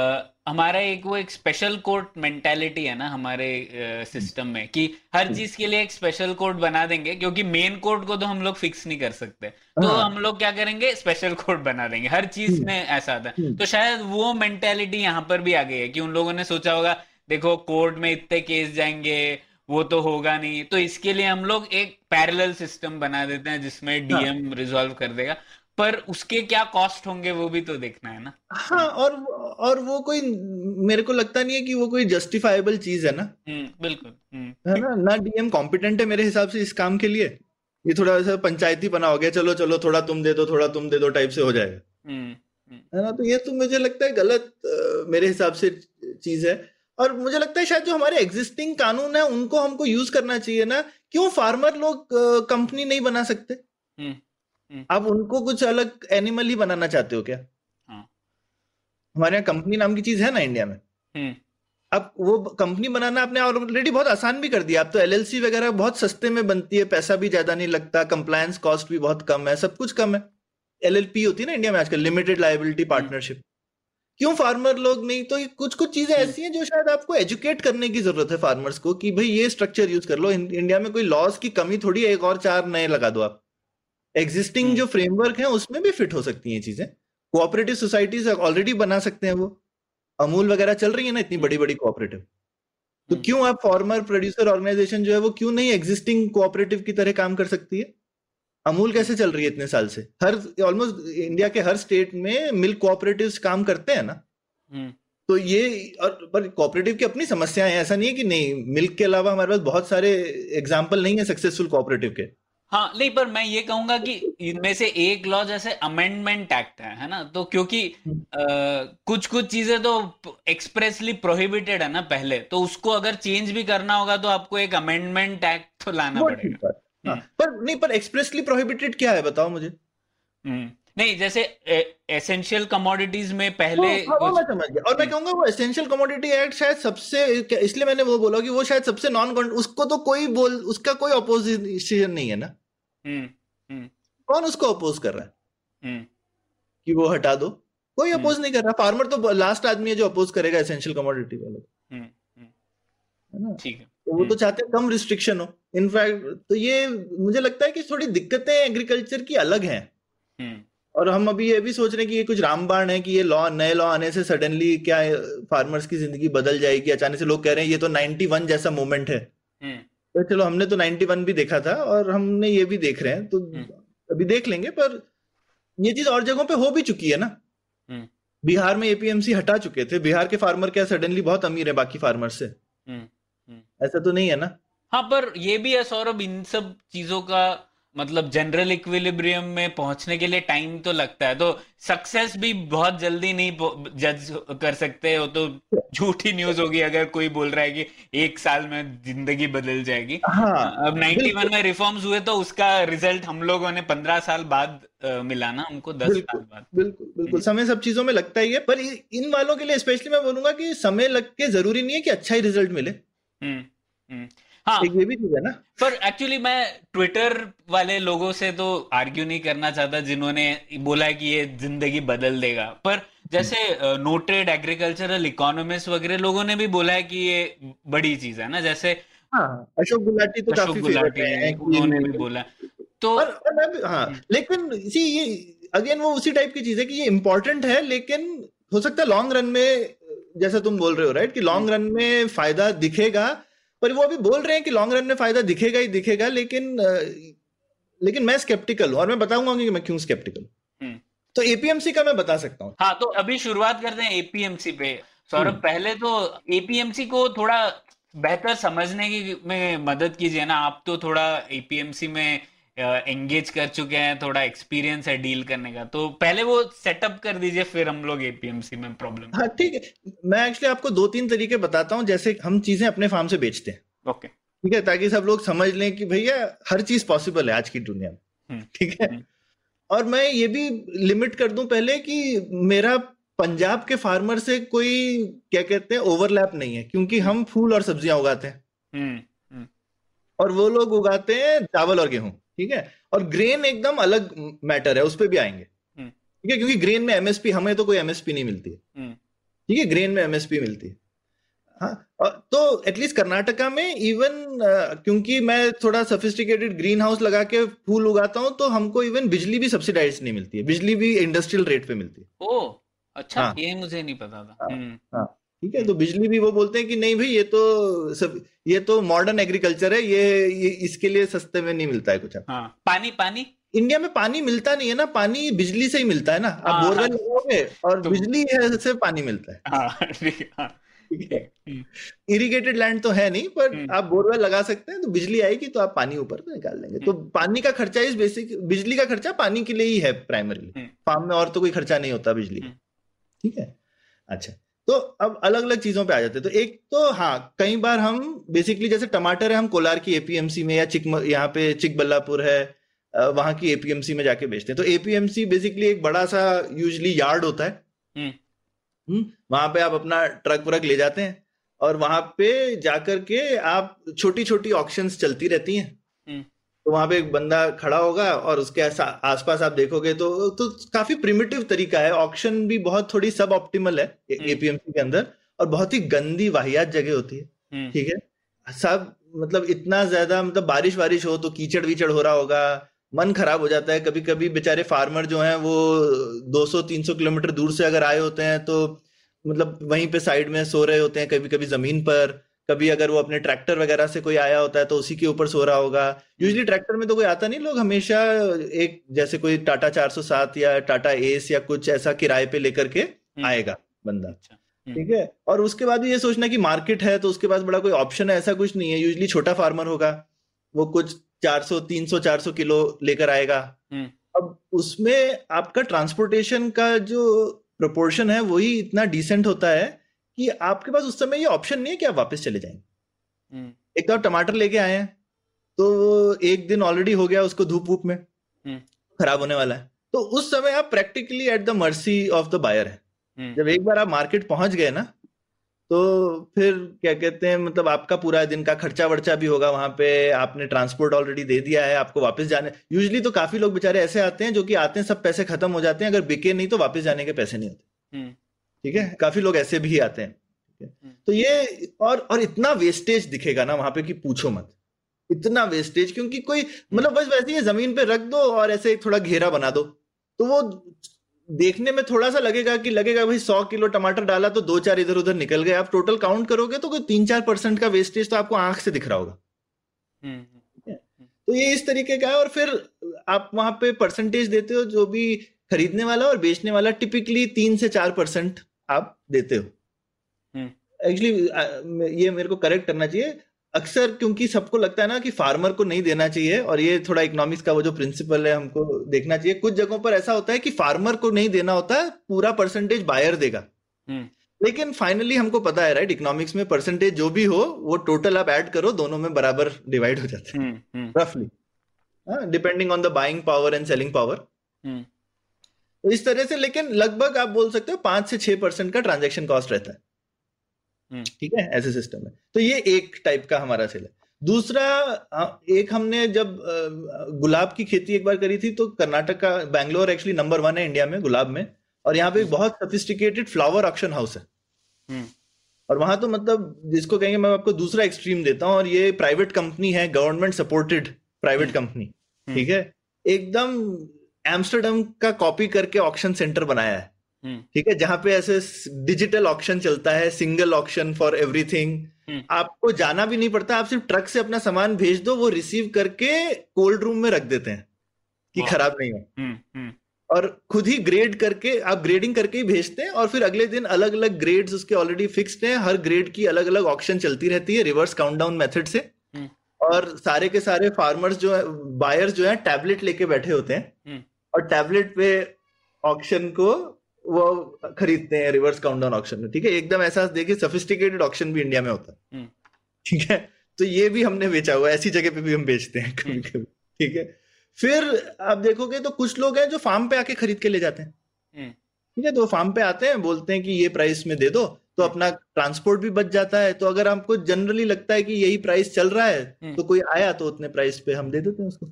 हमारा एक वो एक स्पेशल कोर्ट मेंटेलिटी है ना हमारे आ, सिस्टम में कि हर। चीज़ के लिए एक स्पेशल कोर्ट बना देंगे क्योंकि मेन कोर्ट को तो हम लोग फिक्स नहीं कर सकते तो हाँ। हम लोग क्या करेंगे स्पेशल कोर्ट बना देंगे हर चीज़। में ऐसा आता है। तो शायद वो मेंटेलिटी यहाँ पर भी आ गई है कि उन लोगों ने सोचा होगा देखो कोर्ट में इतने केस जाएँगे वो तो होगा नहीं तो इसके लिए हम लोग एक पैरेलल सिस्टम बना देते हैं जिसमें डीएम रिजॉल्व कर देगा पर उसके क्या कॉस्ट होंगे वो भी तो देखना है ना। हाँ और और वो कोई मेरे को लगता नहीं है कि वो कोई जस्टिफाइबल चीज़ है ना। हम्म बिल्कुल हम्म। है ना ना डीएम कॉम्पिटेंट है मेरे हिसाब से इस काम के लिए। ये थोड़ा सा पंचायती बना हो गया चलो चलो थोड़ा तुम दे दो थोड़ा तुम दे दो टाइप से हो जाएगा। हम्म है ना तो ये तो मुझे लगता है गलत मेरे हिसाब से चीज़ है। और मुझे लगता है शायद जो हमारे एग्जिस्टिंग कानून है उनको हमको यूज़ करना चाहिए ना क्यों फार्मर लोग कंपनी नहीं बना सकते। आप उनको कुछ अलग एनिमल ही बनाना चाहते हो क्या? हाँ। हमारे यहाँ कंपनी नाम की चीज़ है ना इंडिया में। हम्म। अब वो कंपनी बनाना आपने ऑलरेडी बहुत आसान भी कर दिया। अब तो एलएलसी वगैरह बहुत सस्ते में बनती है पैसा भी ज़्यादा नहीं लगता कंप्लायंस कॉस्ट भी बहुत कम है सब कुछ कम है। एलएलपी होती है ना इंडिया में आजकल लिमिटेड लाइबिलिटी पार्टनरशिप क्यों फार्मर लोग नहीं? तो कुछ कुछ चीज़ें ऐसी हैं जो शायद आपको एजुकेट करने की ज़रूरत है फार्मर्स को कि भाई ये स्ट्रक्चर यूज़ कर लो। इंडिया में कोई लॉस की कमी थोड़ी है एक और चार नए लगा दो आप। एग्जिस्टिंग हम्म। जो फ्रेमवर्क है उसमें भी फिट हो सकती हैं चीज़ें। कोऑपरेटिव सोसाइटीज ऑलरेडी बना सकते हैं वो। अमूल वगैरह चल रही है ना इतनी बड़ी बड़ी कोऑपरेटिव तो हम्म। क्यों आप फॉर्मर प्रोड्यूसर ऑर्गेनाइजेशन जो है वो क्यों नहीं एग्जिस्टिंग कोऑपरेटिव की तरह काम कर सकती है? अमूल कैसे चल रही है इतने साल से? हर ऑलमोस्ट इंडिया के हर स्टेट में मिल्क कोऑपरेटिव काम करते हैं ना। हम्म तो ये और पर कोऑपरेटिव की अपनी समस्याएँ हैं। ऐसा नहीं है कि नहीं मिल्क के अलावा हमारे पास बहुत सारे एग्ज़ाम्पल नहीं है सक्सेसफुल कोऑपरेटिव के। हाँ नहीं पर मैं ये कहूँगा कि इनमें से एक लॉ जैसे अमेंडमेंट एक्ट है है ना? तो क्योंकि आ, कुछ कुछ चीज़ें तो एक्सप्रेसली प्रोहिबिटेड है ना पहले तो उसको अगर चेंज भी करना होगा तो आपको एक अमेंडमेंट एक्ट तो लाना पड़ेगा। हाँ, पर नहीं पर एक्सप्रेसली प्रोहिबिटेड क्या है बताओ मुझे। हम्म नहीं जैसे एसेंशियल कमोडिटीज में पहले हाँ, हाँ, मैं समझ गया। और मैं कहूँगा वो एसेंशियल कमोडिटी एक्ट शायद सबसे इसलिए मैंने वो बोला कि वो शायद सबसे नॉन उसको तो कोई बोल उसका कोई अपोजिशन नहीं है ना? हम्म कौन उसको अपोज कर रहा है? हम्म। कि वो हटा दो। कोई हम्म। अपोज नहीं कर रहा। फार्मर तो लास्ट आदमी है जो अपोज करेगा एसेंशियल कमोडिटी वाले हम्म हम्म, है ना? ठीक है। तो वो तो हम्म। चाहते हैं कम रिस्ट्रिक्शन हो। इनफैक्ट तो ये मुझे लगता है कि थोड़ी दिक्कतें एग्रीकल्चर की अलग हैं। हम्म। और हम अभी ये भी सोच रहे हैं कि ये कुछ रामबाण है कि ये लॉ नए लॉ आने से सडनली क्या फार्मर्स की ज़िंदगी बदल जाएगी? अचानक से लोग कह रहे हैं ये तो 91 जैसा मोमेंट है। हम्म। तो चलो हमने तो 91 भी देखा था और हमने ये भी देख रहे हैं तो हम्म। अभी देख लेंगे पर ये चीज़ और जगहों पे हो भी चुकी है ना। हम्म। बिहार में एपीएमसी हटा चुके थे। बिहार के फार्मर क्या सडनली बहुत अमीर है बाकी फार्मर से? हम्म। ऐसा तो नहीं है ना? हाँ पर ये भी है सौरभ इन सब चीज़ों का मतलब जनरल इक्विलिब्रियम में पहुँचने के लिए टाइम तो लगता है तो सक्सेस भी बहुत जल्दी नहीं जज कर सकते हो तो झूठी न्यूज़ होगी अगर कोई बोल रहा है कि एक साल में ज़िंदगी बदल जाएगी। हाँ अब 91 में रिफॉर्म्स हुए तो उसका रिज़ल्ट हम लोगों ने 15 साल बाद मिला ना हमको 10 बिल्कुल साल बाद। बिल्कुल बिल्कुल। समय सब चीज़ों में लगता ही है पर इन वालों के लिए स्पेशली मैं बोलूँगा कि समय लग के ज़रूरी नहीं है कि अच्छा ही रिज़ल्ट मिले। हम्म हम्म। हाँ। एक ये भी चीज़ है ना। पर एक्चुअली मैं ट्विटर वाले लोगों से तो आर्ग्यू नहीं करना चाहता जिन्होंने बोला कि ये ज़िंदगी बदल देगा। पर जैसे नोटेड एग्रीकल्चरल इकोनॉमिस्ट वगैरह लोगों ने भी बोला है कि ये बड़ी चीज़ है ना जैसे हाँ अशोक गुलाटी तो अशोक गुलाटी हैं उन्होंने भी बोला तो और मैं हाँ हम्म। लेकिन सी ये अगेन वो उसी टाइप की चीज़ है कि ये इम्पोर्टेंट है लेकिन हो सकता है लॉन्ग रन में जैसा तुम बोल रहे हो राइट कि लॉन्ग रन में फ़ायदा दिखेगा पर वो अभी बोल रहे हैं कि लॉन्ग रन में फ़ायदा दिखेगा ही दिखेगा लेकिन लेकिन मैं स्केप्टिकल हूँ और मैं बताऊँगा कि मैं क्यों स्केप्टिकल हम्म। तो एपीएमसी का मैं बता सकता हूँ हाँ तो अभी शुरुआत करते हैं एपीएमसी पे सौरभ हम्म। पहले तो एपीएमसी को थोड़ा बेहतर समझने की में मदद कीजिए ना आप तो थोड़ा एपीएमसी में एंगेज कर चुके हैं थोड़ा एक्सपीरियंस है डील करने का। तो पहले वो सेटअप कर दीजिए फिर हम लोग एपीएमसी में प्रॉब्लम हाँ ठीक है। मैं एक्चुअली आपको दो तीन तरीके बताता हूँ जैसे हम चीज़ें अपने फार्म से बेचते हैं। ओके ठीक है ताकि सब लोग समझ लें कि भैया हर चीज़ पॉसिबल है आज की दुनिया में। हम्म, ठीक है? हम्म। और मैं ये भी लिमिट कर दूँ पहले कि मेरा पंजाब के फार्मर से कोई क्या कहते हैं ओवरलैप नहीं है क्योंकि हम फूल और सब्ज़ियाँ उगाते हैं। हम्म। और वो लोग उगाते हैं चावल और गेहूँ। ठीक है? और ग्रेन एकदम अलग मैटर है उस पर भी आएँगे। हम्म। ठीक है? क्योंकि ग्रेन में एमएसपी हमें तो कोई एमएसपी नहीं मिलती है। हम्म। ठीक है? ग्रेन में एमएसपी मिलती है। हाँ तो एटलीस्ट कर्नाटका में इवन क्योंकि मैं थोड़ा सफिस्टिकेटेड ग्रीन हाउस लगा के फूल उगाता हूँ तो हमको इवन बिजली भी सब्सिडाइज नहीं मिलती है। बिजली भी इंडस्ट्रियल रेट पे मिलती है। ओ अच्छा हाँ। ये मुझे नहीं पता था। हाँ। हम्म। ठीक है? तो बिजली भी वो बोलते हैं कि नहीं भाई ये तो सब ये तो मॉडर्न एग्रीकल्चर है ये, ये इसके लिए सस्ते में नहीं मिलता है कुछ हाँ। पानी पानी? इंडिया में पानी मिलता नहीं है ना पानी बिजली से ही मिलता है ना। आप हाँ, बोरवेल हाँ। लगाओगे और तो- बिजली से पानी मिलता है। हम्म, इरिगेटेड लैंड तो है नहीं पर हम्म। आप बोरवेल लगा सकते हैं तो बिजली आएगी तो आप पानी ऊपर से निकाल लेंगे। तो पानी का खर्चा इस बेसिक बिजली का खर्चा पानी के लिए ही है प्राइमरीली हम्म। फार्म में और तो कोई खर्चा नहीं होता बिजली हम्म। ठीक है? अच्छा। तो अब अलग अलग चीज़ों पे आ जाते हैं तो एक तो हाँ कई बार हम बेसिकली जैसे टमाटर है हम कोलार की एपीएमसी में या चिक यहाँ पे चिकबल्लापुर है वहाँ की एपीएमसी में जाके बेचते हैं तो एपीएमसी बेसिकली एक बड़ा सा यूजली यार्ड होता है हम्म। हम्म, वहाँ पे आप अपना ट्रक व्रक ले जाते हैं और वहाँ पे जाकर के आप छोटी छोटी ऑप्शन चलती रहती हैं। तो वहाँ पे एक बंदा खड़ा होगा और उसके आसपास आप देखोगे तो तो काफ़ी प्रिमिटिव तरीका है। ऑक्शन भी बहुत थोड़ी सब ऑप्टिमल है हम्म। एपीएमसी के अंदर और बहुत ही गंदी वाहियात जगह होती है। हम्म। ठीक है? सब मतलब इतना ज़्यादा मतलब बारिश वारिश हो तो कीचड़ वीचड़ हो रहा होगा मन खराब हो जाता है। कभी कभी बेचारे फार्मर जो हैं वो 200-300 किलोमीटर दूर से अगर आए होते हैं तो मतलब वहीं पे साइड में सो रहे होते हैं कभी कभी ज़मीन पर। कभी अगर वो अपने ट्रैक्टर वगैरह से कोई आया होता है तो उसी के ऊपर सो रहा होगा यूजली ट्रैक्टर में तो कोई आता नहीं लोग हमेशा एक जैसे कोई टाटा 407 या टाटा एस या कुछ ऐसा किराए पे लेकर के हम्म। आएगा बंदा अच्छा, हम्म। ठीक है और उसके बाद भी ये सोचना कि मार्केट है तो उसके पास बड़ा कोई ऑप्शन है ऐसा कुछ नहीं है यूजली छोटा फार्मर होगा वो कुछ 400 300 400 किलो लेकर आएगा हम्म। अब उसमें आपका ट्रांसपोर्टेशन का जो प्रोपोर्शन है वही इतना डिसेंट होता है कि आपके पास उस समय ये ऑप्शन नहीं है कि आप वापस चले जाएँगे हम्म, एक तो आप टमाटर लेके आए हैं तो एक दिन ऑलरेडी हो गया उसको धूप वूप में। हम्म। खराब होने वाला है। तो उस समय आप practically at the mercy of the buyer है। जब एक बार आप मार्केट पहुँच गए ना तो फिर क्या कहते हैं मतलब आपका पूरा दिन का खर्चा वर्चा भी होगा वहाँ पे आपने ट्रांसपोर्ट ऑलरेडी दे दिया है आपको वापस जाने। यूजली तो काफ़ी लोग बेचारे ऐसे आते हैं जो कि आते हैं सब पैसे खत्म हो जाते हैं अगर बिके नहीं तो वापस जाने के पैसे नहीं होते। हम्म, ठीक है? काफ़ी लोग ऐसे भी आते हैं हम्म। तो ये और और इतना वेस्टेज दिखेगा ना वहाँ पे कि पूछो मत। इतना वेस्टेज क्योंकि कोई मतलब बस वैसे ही ज़मीन पे रख दो और ऐसे एक थोड़ा घेरा बना दो। तो वो देखने में थोड़ा सा लगेगा कि लगेगा भाई सौ किलो टमाटर डाला तो दो चार इधर उधर निकल गए। आप टोटल काउंट करोगे तो कोई तीन चार परसेंट का वेस्टेज तो आपको आँख से दिख रहा होगा। हम्म, तो ये इस तरीके का है और फिर आप वहाँ पे परसेंटेज देते हो जो भी खरीदने वाला और बेचने वाला टिपिकली तीन से चार परसेंट आप देते हो। हम्म। एक्चुअली ये मेरे को करेक्ट करना चाहिए। अक्सर क्योंकि सबको लगता है ना कि फार्मर को नहीं देना चाहिए और ये थोड़ा इकोनॉमिक्स का वो जो प्रिंसिपल है हमको देखना चाहिए। कुछ जगहों पर ऐसा होता है कि फार्मर को नहीं देना होता है पूरा परसेंटेज बायर देगा। हम्म, लेकिन फाइनली हमको पता है राइट इकोनॉमिक्स में परसेंटेज जो भी हो वो टोटल आप ऐड करो दोनों में बराबर डिवाइड हो जाता है। हम्म, हम्म, रफली depending on the buying power and selling power hmm, इस तरह से लेकिन लगभग आप बोल सकते हो पाँच से छह परसेंट का ट्रांजेक्शन कॉस्ट रहता है। हम्म। ठीक है? ऐसे सिस्टम है। तो ये एक टाइप का हमारा सेल है। दूसरा एक हमने जब गुलाब की खेती एक बार करी थी तो कर्नाटक का बैंगलोर एक्चुअली नंबर वन है इंडिया में गुलाब में। और यहाँ पे एक बहुत सफिस्टिकेटेड फ्लावर ऑक्शन हाउस है। हम्म, और वहाँ तो मतलब जिसको कहेंगे मैं आपको दूसरा एक्सट्रीम देता हूँ और ये प्राइवेट कंपनी है गवर्नमेंट सपोर्टेड प्राइवेट कंपनी। ठीक है? एकदम एम्स्टरडम का कॉपी करके ऑक्शन सेंटर बनाया है। हम्म, ठीक है? जहाँ पे ऐसे डिजिटल ऑक्शन चलता है सिंगल ऑक्शन फॉर एवरीथिंग। आपको जाना भी नहीं पड़ता आप सिर्फ़ ट्रक से अपना सामान भेज दो वो रिसीव करके कोल्ड रूम में रख देते हैं कि खराब नहीं हो। हम्म, हम्म, और खुद ही ग्रेड करके आप ग्रेडिंग करके ही भेजते हैं और फिर अगले दिन अलग अलग ग्रेड्स उसके ऑलरेडी फिक्स्ड हैं। हर ग्रेड की अलग अलग ऑक्शन चलती रहती है रिवर्स काउंटडाउन मेथड से। और सारे के सारे फार्मर्स जो है बायर्स जो है टैबलेट लेके बैठे होते हैं। और टैबलेट पे ऑक्शन को वो खरीदते हैं रिवर्स काउंटडाउन ऑक्शन में ठीक है एकदम ऐसा देखिए सफिस्टिकेटेड ऑक्शन भी इंडिया में होता है हम्म। ठीक है तो ये भी हमने बेचा हुआ है ऐसी जगह पे भी हम बेचते हैं कभी हम्म। कभी ठीक है फिर आप देखोगे तो कुछ लोग हैं जो फार्म पे आके खरीद के ले जाते हैं हम्म। ठीक है तो फार्म पे आते हैं बोलते हैं कि ये प्राइस में दे दो तो। अपना ट्रांसपोर्ट भी बच जाता है तो अगर हमको जनरली लगता है कि यही प्राइस चल रहा है। तो कोई आया तो उतने प्राइस पे हम दे देते हैं उसको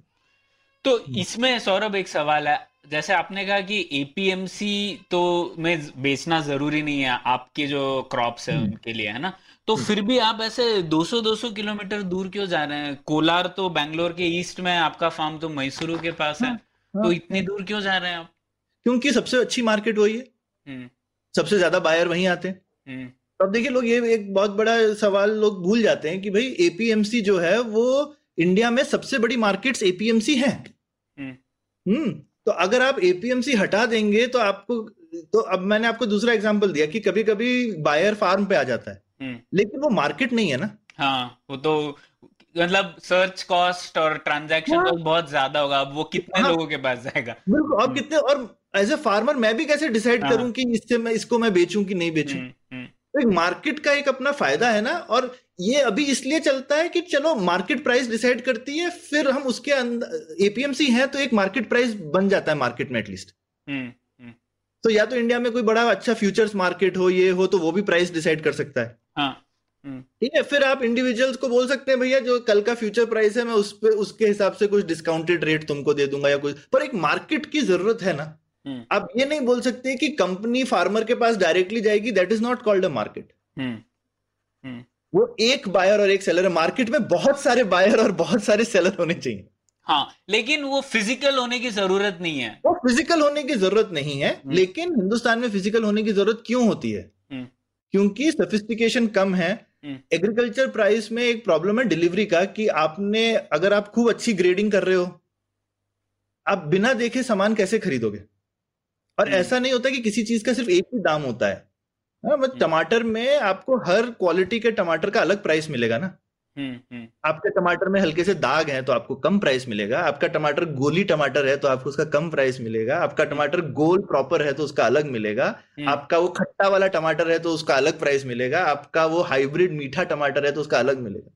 तो इसमें सौरभ एक सवाल है। जैसे आपने कहा कि एपीएमसी तो में बेचना ज़रूरी नहीं है आपके जो क्रॉप्स है हम्म। उनके लिए है ना? तो फिर भी आप ऐसे 200-200 किलोमीटर दूर क्यों जा रहे हैं? कोलार तो बैंगलोर के ईस्ट में आपका फार्म तो मैसूरू के पास है। हाँ, तो इतनी दूर क्यों जा रहे हैं आप? क्योंकि सबसे अच्छी मार्केट वही है। हम्म। सबसे ज़्यादा बायर वहीं आते हैं। हम्म। तो अब देखिए लोग ये एक बहुत बड़ा सवाल लोग भूल जाते हैं कि भाई एपीएमसी जो है वो इंडिया में सबसे बड़ी मार्केट्स एपीएमसी है। हम्म तो अगर आप एपीएमसी हटा देंगे तो आपको तो अब मैंने आपको दूसरा एग्जांपल दिया कि कभी कभी बायर फार्म पे आ जाता है हम्म लेकिन वो मार्केट नहीं है ना हाँ वो तो मतलब सर्च कॉस्ट और ट्रांजैक्शन हाँ। कॉस्ट बहुत ज़्यादा होगा अब वो कितने हाँ। लोगों के पास जाएगा बिल्कुल और हम्म। कितने और एज ए फार्मर मैं भी कैसे डिसाइड हाँ। करूँ कि इससे मैं इसको मैं बेचूं कि नहीं बेचूं हम्म तो एक मार्केट का एक अपना फ़ायदा है ना और ये अभी इसलिए चलता है कि चलो मार्केट प्राइस डिसाइड करती है फिर हम उसके अंदर एपीएमसी है तो एक मार्केट प्राइस बन जाता है मार्केट में एटलीस्ट हम्म हम्म। तो या तो इंडिया में कोई बड़ा अच्छा फ्यूचर्स मार्केट हो ये हो तो वो भी प्राइस डिसाइड कर सकता है। हाँ हम्म। ठीक है फिर आप इंडिविजुअल्स को बोल सकते हैं भैया जो कल का फ्यूचर प्राइस है मैं उस पे उसके हिसाब से कुछ डिस्काउंटेड रेट तुमको दे दूँगा या कुछ पर एक मार्केट की ज़रूरत है ना। आप ये नहीं बोल सकते कि कंपनी फार्मर के पास डायरेक्टली जाएगी that is not called a market hmm. Hmm. वो एक बायर और एक सेलर है। मार्केट में बहुत सारे बायर और बहुत सारे सेलर होने चाहिए। हाँ लेकिन वो फ़िज़िकल होने की ज़रूरत नहीं है। वो फ़िज़िकल होने की ज़रूरत नहीं है हम्म। लेकिन हिंदुस्तान में फ़िज़िकल होने की ज़रूरत क्यों होती है? हम्म। क्योंकि सफिस्टिकेशन कम है। हम्म। एग्रीकल्चर प्राइस में एक प्रॉब्लम है डिलीवरी का कि आपने अगर आप खूब अच्छी ग्रेडिंग कर रहे हो आप बिना देखे सामान कैसे खरीदोगे? और हम्म। ऐसा नहीं होता कि किसी चीज़ का सिर्फ़ एक ही दाम होता है। हाँ, मतलब हम्म। टमाटर में आपको हर क्वालिटी के टमाटर का अलग प्राइस मिलेगा ना। हम्म आपके टमाटर में हल्के से दाग हैं तो आपको कम प्राइस मिलेगा। आपका टमाटर गोली टमाटर है तो आपको उसका कम प्राइस मिलेगा। आपका टमाटर गोल प्रॉपर है तो उसका अलग मिलेगा। आपका वो खट्टा वाला टमाटर है तो उसका अलग प्राइस मिलेगा। आपका वो हाइब्रिड मीठा टमाटर है तो उसका अलग मिलेगा।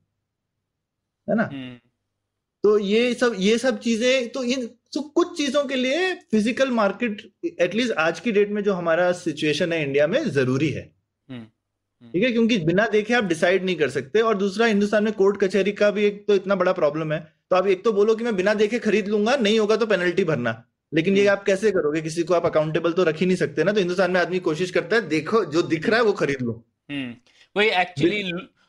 है ना? तो ये सब ये सब चीज़ें तो इन तो कुछ चीज़ों के लिए फ़िज़िकल मार्केट एटलीस्ट आज की डेट में जो हमारा सिचुएशन है इंडिया में ज़रूरी है। हम्म, ठीक है? क्योंकि बिना देखे आप डिसाइड नहीं कर सकते और दूसरा हिंदुस्तान में कोर्ट कचहरी का भी एक तो इतना बड़ा प्रॉब्लम है। तो आप एक तो बोलो कि मैं बिना देखे खरीद लूँगा नहीं होगा तो पेनल्टी भरना। लेकिन ये हम्म। आप कैसे करोगे? किसी को आप अकाउंटेबल तो रख ही नहीं सकते ना। तो हिंदुस्तान में आदमी कोशिश करता है देखो जो दिख रहा है वो खरीद लो। हम्म। वही एक्चुअली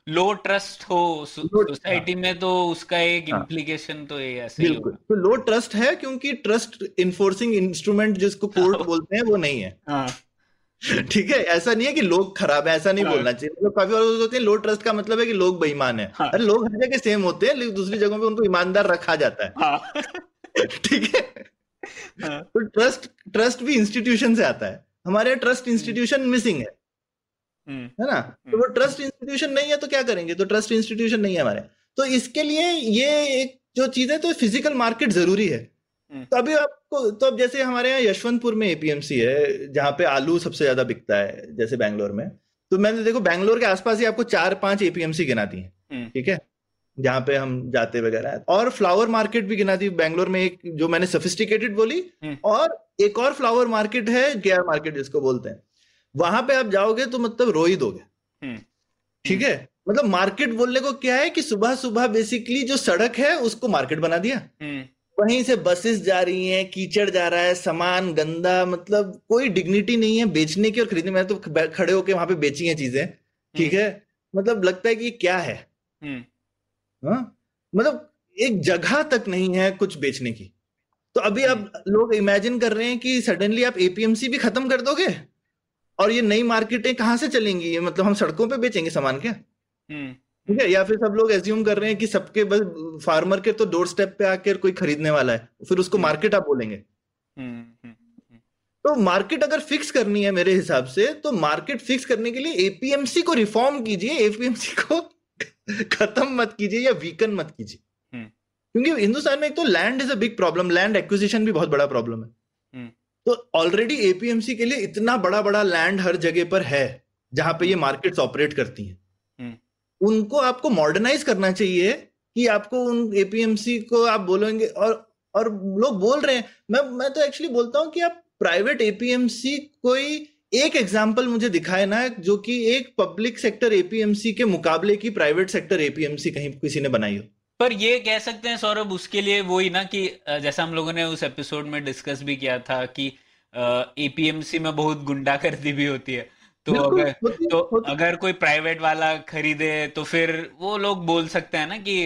लो ट्रस्ट हो सोसाइटी में तो उसका एक हाँ। इम्प्लीकेशन तो ये ऐसे बिल्कुल। तो लो ट्रस्ट है क्योंकि ट्रस्ट इन्फोर्सिंग इंस्ट्रूमेंट जिसको कोर्ट हाँ। बोलते हैं वो नहीं है। हाँ। ठीक है? ऐसा नहीं है कि लोग खराब है ऐसा नहीं हाँ। बोलना चाहिए। मतलब काफ़ी बार होते हैं लो ट्रस्ट का मतलब है कि लोग बेईमान है। हाँ। अरे लोग हर जगह सेम होते हैं लेकिन दूसरी जगहों पे उनको ईमानदार रखा जाता है। हाँ। ठीक है? हाँ, तो ट्रस्ट ट्रस्ट भी इंस्टीट्यूशन से आता है। हमारे ट्रस्ट इंस्टीट्यूशन मिसिंग है। है ना? तो वो ट्रस्ट इंस्टीट्यूशन नहीं है तो क्या करेंगे? तो ट्रस्ट इंस्टीट्यूशन नहीं है हमारे। तो इसके लिए ये एक जो चीज़ है तो फ़िज़िकल मार्केट ज़रूरी है। हम्म। तो अभी आपको तो अब जैसे हमारे यहाँ यशवंतपुर में एपीएमसी है जहाँ पे आलू सबसे ज़्यादा बिकता है जैसे बैंगलोर में। तो मैंने देखो बैंगलोर के आसपास ही आपको चार पाँच एपीएमसी गिनाती है हम्म, ठीक है? जहाँ पे हम जाते वगैरह और फ्लावर मार्केट भी गिनाती बैंगलोर में एक जो मैंने सोफिस्टिकेटेड बोली हम्म। और एक और फ्लावर मार्केट है केआर मार्केट जिसको बोलते हैं। वहाँ पे आप जाओगे तो मतलब रो ही दोगे। हम्म, ठीक है? मतलब मार्केट बोलने को क्या है कि सुबह सुबह बेसिकली जो सड़क है उसको मार्केट बना दिया। हम्म, वहीं से बसेस जा रही हैं कीचड़ जा रहा है सामान गंदा मतलब कोई डिग्निटी नहीं है बेचने की और खरीदने। में तो खड़े होके वहाँ पे बेची हैं चीज़ें। ठीक है? मतलब लगता है कि क्या है? हम्म, हाँ? मतलब एक जगह तक नहीं है कुछ बेचने की। तो अभी आप लोग इमेजिन कर रहे हैं कि सडनली आप एपीएमसी भी खत्म कर दोगे? और ये नई मार्केटें कहाँ से चलेंगी? ये मतलब हम सड़कों पे बेचेंगे सामान क्या? हम्म, ठीक है? या फिर सब लोग एज्यूम कर रहे हैं कि सबके बस फार्मर के तो डोर स्टेप पे आकर कोई खरीदने वाला है फिर उसको हम्म। मार्केट आप बोलेंगे। हम्म, हम्म, तो मार्केट अगर फिक्स करनी है मेरे हिसाब से तो मार्केट फिक्स करने के लिए एपीएमसी को रिफॉर्म कीजिए एपीएमसी को खत्म मत कीजिए या वीकन मत कीजिए। हम्म। क्योंकि हिंदुस्तान में एक तो land is a big problem land acquisition भी बहुत बड़ा प्रॉब्लम है। हम्म। तो ऑलरेडी एपीएमसी के लिए इतना बड़ा बड़ा लैंड हर जगह पर है जहाँ पे ये मार्केट्स ऑपरेट करती हैं। हम्म। उनको आपको मॉडर्नाइज करना चाहिए कि आपको उन एपीएमसी को आप बोलेंगे और और लोग बोल रहे हैं। मैं मैं तो एक्चुअली बोलता हूँ कि आप प्राइवेट एपीएमसी कोई एक एग्ज़ाम्पल मुझे दिखाए ना जो कि एक पब्लिक सेक्टर एपीएमसी के मुकाबले की प्राइवेट सेक्टर एपीएमसी कहीं किसी ने बनाई हो। पर ये कह सकते हैं सौरभ उसके लिए वही ना कि जैसा हम लोगों ने उस एपिसोड में डिस्कस भी किया था कि एपीएमसी में बहुत गुंडागर्दी भी होती है। तो अगर तो अगर कोई प्राइवेट वाला खरीदे तो फिर वो लोग बोल सकते हैं ना कि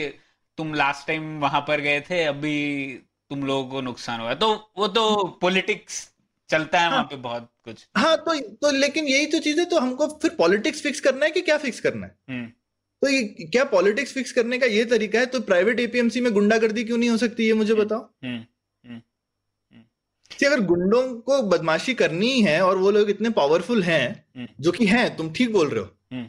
तुम लास्ट टाइम वहाँ पर गए थे अभी तुम लोगों को नुकसान हुआ तो वो तो पॉलिटिक्स चलता है वहाँ पे बहुत कुछ। हाँ तो तो लेकिन यही तो चीज़ है तो हमको फिर पॉलिटिक्स फिक्स करना है कि क्या फिक्स करना है? हम्म। तो ये क्या पॉलिटिक्स फिक्स करने का ये तरीका है? तो प्राइवेट एपीएमसी में गुंडागर्दी क्यों नहीं हो सकती ये मुझे बताओ। हम्म कि अगर गुंडों को बदमाशी करनी है और वो लोग इतने पावरफुल हैं हम्म। जो कि हैं तुम ठीक बोल रहे हो। हम्म।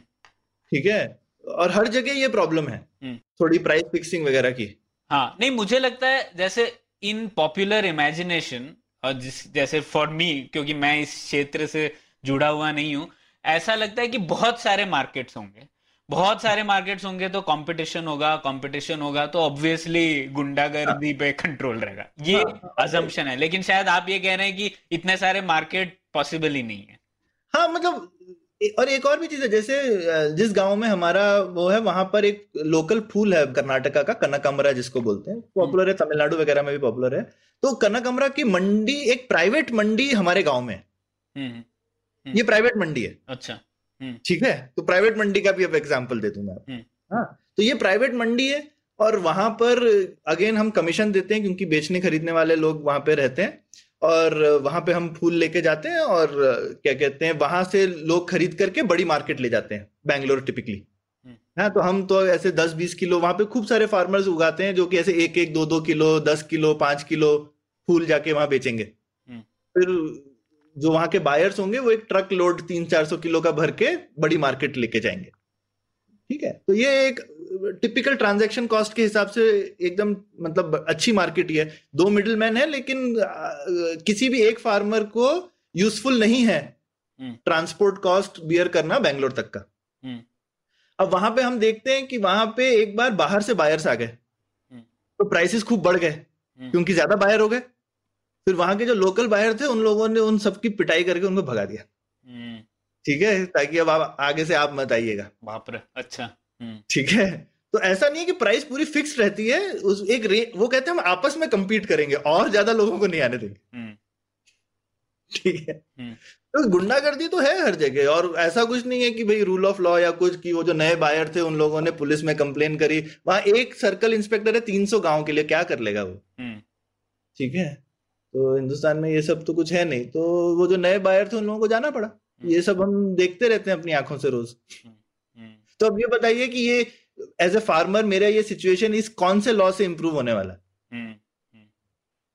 ठीक है? और हर जगह ये प्रॉब्लम है। हम्म। थोड़ी प्राइस फिक्सिंग वगैरह की। हाँ नहीं मुझे लगता है जैसे इन पॉपुलर इमेजिनेशन और जिस जैसे फॉर मी क्योंकि मैं इस क्षेत्र से जुड़ा हुआ नहीं हूँ ऐसा लगता है कि बहुत सारे मार्केट्स होंगे। बहुत सारे मार्केट्स होंगे तो कंपटीशन होगा कंपटीशन होगा तो ऑब्वियसली गुंडागर्दी पे कंट्रोल रहेगा। ये हाँ, हाँ, अजम्पशन है लेकिन शायद आप ये कह रहे हैं कि इतने सारे मार्केट पॉसिबल ही नहीं है। हाँ मतलब और एक और भी चीज़ है जैसे जिस गाँव में हमारा वो है वहाँ पर एक लोकल फूल है कर्नाटका का कनकमरा जिसको बोलते हैं। पॉपुलर है तमिलनाडु वगैरह में भी पॉपुलर है। तो कनकमरा की मंडी एक प्राइवेट मंडी हमारे गाँव में है। हम्म ये प्राइवेट मंडी है। अच्छा। ठीक है तो प्राइवेट मंडी का भी अब एग्ज़ाम्पल दे दूँगा। हम्म। हाँ तो ये प्राइवेट मंडी है और वहाँ पर अगेन हम कमीशन देते हैं क्योंकि बेचने खरीदने वाले लोग वहाँ पे रहते हैं और वहाँ पे हम फूल लेके जाते हैं और क्या कहते हैं वहाँ से लोग खरीद करके बड़ी मार्केट ले जाते हैं बैंगलोर टिपिकली हाँ तो हम तो ऐसे दस बीस किलो वहाँ पे खूब सारे फार्मर्स उगाते हैं जो कि ऐसे एक एक दो दो किलो दस किलो पाँच किलो फूल जाके वहाँ बेचेंगे हम्म। फिर जो वहाँ के बायर्स होंगे वो एक ट्रक लोड तीन चार सौ किलो का भर के बड़ी मार्केट लेके जाएँगे। ठीक है? तो ये एक टिपिकल ट्रांजैक्शन कॉस्ट के हिसाब से एकदम मतलब अच्छी मार्केट ही है। दो मिडिल मैन है लेकिन किसी भी एक फार्मर को यूजफुल नहीं है ट्रांसपोर्ट कॉस्ट बियर करना बैंगलोर तक का। हम्म। अब वहाँ पे हम देखते हैं कि वहाँ पे एक बार बाहर से बायर्स आ गए। हम्म। तो प्राइसेस खूब बढ़ गए हम्म। क्योंकि ज़्यादा बायर हो गए। फिर वहाँ के जो लोकल बायर थे उन लोगों ने उन सबकी पिटाई करके उनको भगा दिया। ठीक है? ताकि अब आप आगे से आप मत आइएगा। बाप रे अच्छा। हम्म। ठीक है? तो ऐसा नहीं है कि प्राइस पूरी फिक्स रहती है उस एक रे, वो कहते हैं हम आपस में कम्पीट करेंगे और ज़्यादा लोगों को नहीं आने देंगे। हम्म। ठीक है? हम्म। तो गुंडागर्दी तो है हर जगह और ऐसा कुछ नहीं है कि भाई रूल ऑफ़ लॉ या कुछ कि वो जो नए बायर थे उन लोगों ने पुलिस में कंप्लेन करी। वहाँ एक सर्कल इंस्पेक्टर है तीन सौ गाँव के लिए क्या कर लेगा वो? ठीक है? तो हिंदुस्तान में ये सब तो कुछ है नहीं। तो वो जो नए बायर थे उन लोगों को जाना पड़ा। ये सब हम देखते रहते हैं अपनी आँखों से रोज। तो अब ये बताइए कि ये एज ए फार्मर मेरा ये सिचुएशन इस कौन से लॉ से इम्प्रूव होने वाला हम्म, हम्म।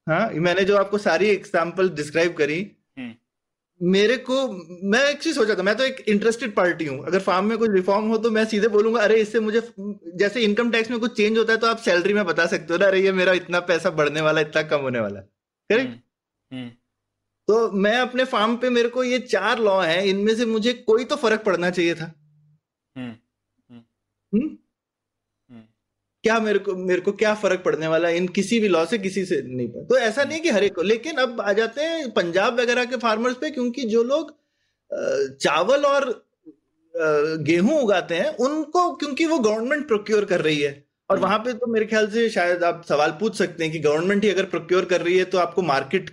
हाँ मैंने जो आपको सारी एग्ज़ाम्पल डिस्क्राइब करी हम्म। मेरे को मैं एक चीज़ सोचा था मैं तो एक इंटरेस्टेड पार्टी हूँ। अगर फार्म में कोई रिफॉर्म हो तो मैं सीधे बोलूँगा अरे इससे मुझे जैसे इनकम टैक्स में कुछ चेंज होता है तो आप सैलरी में बता सकते हो ना अरे ये मेरा इतना पैसा बढ़ने वाला इतना कम होने वाला करेक्ट तो मैं अपने फार्म पे मेरे को ये चार लॉ है इनमें से मुझे कोई तो फ़र्क पड़ना चाहिए था। हम्म? हम्म। क्या मेरे को मेरे को क्या फ़र्क पड़ने वाला इन किसी भी लॉ से किसी से नहीं पड़ा तो ऐसा नहीं कि हर एक को लेकिन अब आ जाते हैं पंजाब वगैरह के फार्मर्स पे क्योंकि जो लोग चावल और गेहूँ उगाते हैं उनको क्योंकि वो गवर्नमेंट प्रोक्योर कर रही है। और हम्म। वहाँ पे तो मेरे ख्याल से शायद आप सवाल पूछ सकते हैं कि गवर्नमेंट ही अगर प्रोक्योर कर रही है तो आपको मार्केट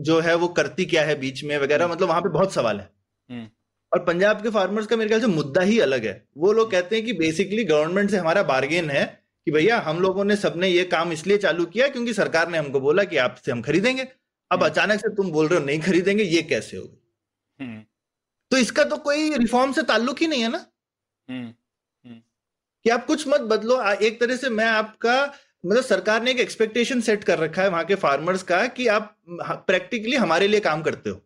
जो है वो करती क्या है बीच में वगैरह मतलब वहाँ पे बहुत सवाल है और पंजाब के फार्मर्स का मेरे ख्याल से मुद्दा ही अलग है वो लोग कहते हैं कि बेसिकली गवर्नमेंट से हमारा बार्गेन है कि भैया हम लोगों ने सबने ये काम इसलिए चालू किया क्योंकि सरकार ने हमको बोला कि आपसे हम खरीदेंगे अब हम्म। अचानक से तुम बोल रहे हो नहीं खरीदेंगे ये कैसे होगा हम्म। तो इसका तो कोई रिफॉर्म से ताल्लुक ही नहीं है ना हम्म। कि आप कुछ मत बदलो। एक तरह से मैं आपका मतलब सरकार ने एक एक्सपेक्टेशन सेट कर रखा है वहाँ के फार्मर्स का कि आप प्रैक्टिकली हमारे लिए काम करते हो।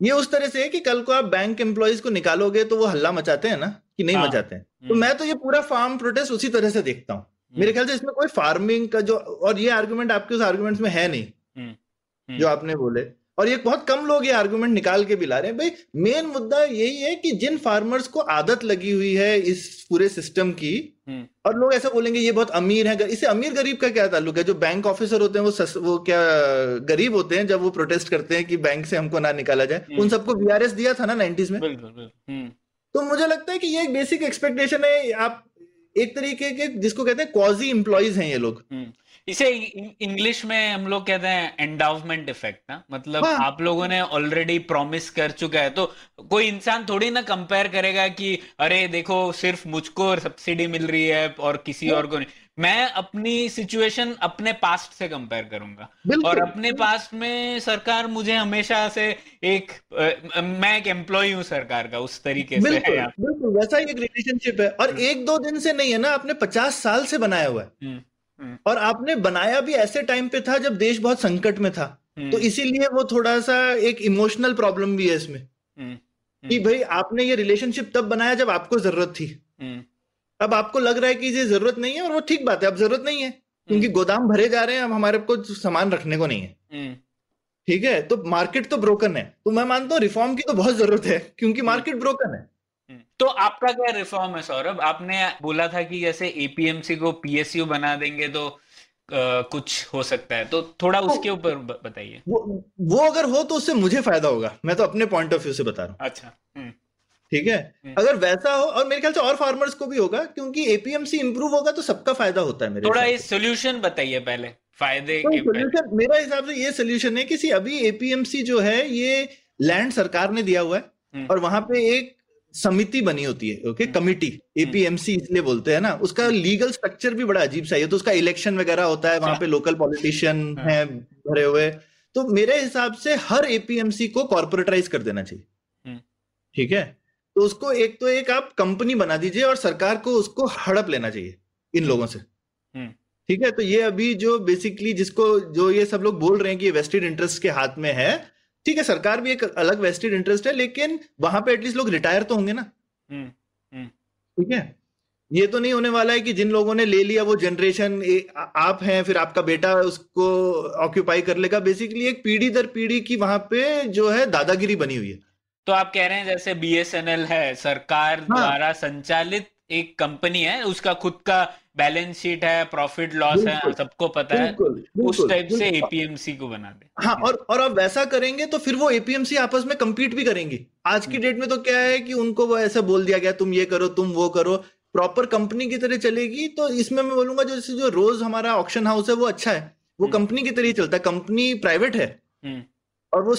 ये उस तरह से है कि कल को आप बैंक एम्प्लॉयज़ को निकालोगे तो वो हल्ला मचाते हैं ना कि नहीं हाँ, मचाते हैं। तो हम्म। मैं तो ये पूरा फार्म प्रोटेस्ट उसी तरह से देखता हूँ। हम्म। मेरे ख्याल से इसमें कोई फ़ार्मिंग का जो और ये आर्गुमेंट आपके उस आर्गुमेंट में है नहीं। हम्म, जो आपने बोले। और ये बहुत कम लोग ये आर्गुमेंट निकाल के भी ला रहे हैं। भाई मेन मुद्दा यही है कि जिन फार्मर्स को आदत लगी हुई है इस पूरे सिस्टम की हम्म। और लोग ऐसा बोलेंगे ये बहुत अमीर है। इसे अमीर गरीब का क्या ताल्लुक है? जो बैंक ऑफिसर होते हैं वो सस, वो क्या गरीब होते हैं जब वो प्रोटेस्ट करते हैं कि बैंक से हमको ना निकाला जाए। हम्म। उन सबको वीआरएस दिया था ना नाइन्टीज में? हम्म। तो मुझे लगता है कि ये एक बेसिक एक्सपेक्टेशन है। आप एक तरीके के जिसको कहते हैं क्वाजी इंप्लॉइज हैं ये लोग। इसे इंग्लिश में हम लोग कहते हैं एंडाउमेंट इफ़ेक्ट ना। मतलब हाँ। आप लोगों ने ऑलरेडी प्रॉमिस कर चुका है। तो कोई इंसान थोड़ी ना कंपेयर करेगा कि अरे देखो सिर्फ़ मुझको सब्सिडी मिल रही है और किसी हाँ। और को नहीं। मैं अपनी सिचुएशन अपने पास्ट से कंपेयर करूँगा। और अपने पास्ट में सरकार मुझे हमेशा से एक आ, मैं एक एम्प्लॉय हूँ सरकार का उस तरीके से। है। बिल्कुल वैसा ही एक रिलेशनशिप है। और एक दो दिन से नहीं है ना आपने पचास साल से बनाया हुआ है। हम्म। हम्म। और आपने बनाया भी ऐसे टाइम पे था जब देश बहुत संकट में था। हम्म। तो इसीलिए वो थोड़ा सा एक इमोशनल प्रॉब्लम भी है इसमें। हम्म। कि भाई आपने ये रिलेशनशिप तब बनाया जब आपको ज़रूरत थी। अब आपको लग रहा है कि ये ज़रूरत नहीं है और वो ठीक बात है अब ज़रूरत नहीं है। क्योंकि गोदाम भरे जा रहे हैं अब हमारे को सामान रखने को नहीं है। ठीक है? तो मार्केट तो ब्रोकन है। तो मैं मानता हूँ रिफॉर्म की तो बहुत ज़रूरत है क्योंकि मार्केट ब्रोकन है। हम्म। तो आपका क्या रिफॉर्म है सौरभ? आपने बोला था कि जैसे एपीएमसी को पीएसयू बना देंगे तो आ, कुछ हो सकता है। तो थोड़ा तो, उसके ऊपर बताइए। वो वो अगर हो तो उससे मुझे फ़ायदा होगा। मैं तो अपने पॉइंट ऑफ़ व्यू से बता रहा हूँ। अच्छा हम्म। ठीक है? हम्म। अगर वैसा हो और मेरे ख्याल से और फार्मर्स को भी होगा क्योंकि एपीएमसी इंप्रूव होगा तो सबका फ़ायदा होता है मेरे थोड़ा सोल्यूशन बताइए पहले फ़ायदे तो के सोल्यूशन मेरा हिसाब से ये सोल्यूशन है कि अभी एपीएमसी जो है ये लैंड सरकार ने दिया हुआ है और वहाँ पे एक समिति बनी होती है ओके कमिटी एपीएमसी इसलिए बोलते हैं ना। उसका लीगल स्ट्रक्चर भी बड़ा अजीब सा है। तो उसका इलेक्शन वगैरह होता है वहाँ पे लोकल पॉलिटिशियन हाँ। भरे हुए। तो मेरे हिसाब से हर एपीएमसी को कॉर्पोरेटाइज कर देना चाहिए। हम्म। ठीक है? तो उसको एक तो एक आप कंपनी बना दीजिए और सरकार को उसको हड़प लेना चाहिए इन लोगों से। हम्म। ठीक है? तो ये अभी जो बेसिकली जिसको जो ये सब लोग बोल रहे हैं कि वेस्टेड इंटरेस्ट के हाथ में है ठीक है सरकार भी एक अलग वेस्टेड इंटरेस्ट है लेकिन वहाँ पे एटलीस्ट लोग रिटायर तो होंगे ना। हम्म, ठीक है? ये तो नहीं होने वाला है कि जिन लोगों ने ले लिया वो जनरेशन आप हैं फिर आपका बेटा उसको ऑक्यूपाई कर लेगा। बेसिकली एक पीढ़ी दर पीढ़ी की वहाँ पे जो है दादागिरी बनी हुई है। तो आप कह रहे हैं जैसे बीएसएनएल है सरकार हाँ। द्वारा संचालित एक कंपनी है उसका खुद का बैलेंस शीट है प्रॉफिट लॉस है सबको पता है बिल्कुल उस टाइप से एपीएमसी को बना दे हाँ और और अब वैसा करेंगे तो फिर वो एपीएमसी आपस में compete भी करेंगी। आज की डेट में तो क्या है कि उनको वो ऐसा बोल दिया गया तुम ये करो तुम वो करो। प्रॉपर कंपनी की तरह चलेगी तो इसमें मैं बोलूँगा जैसे जो रोज हमारा ऑप्शन हाउस है वो अच्छा है। वो हम्म। कंपनी की तरह ही चलता है कंपनी प्राइवेट है। हम्म, और वो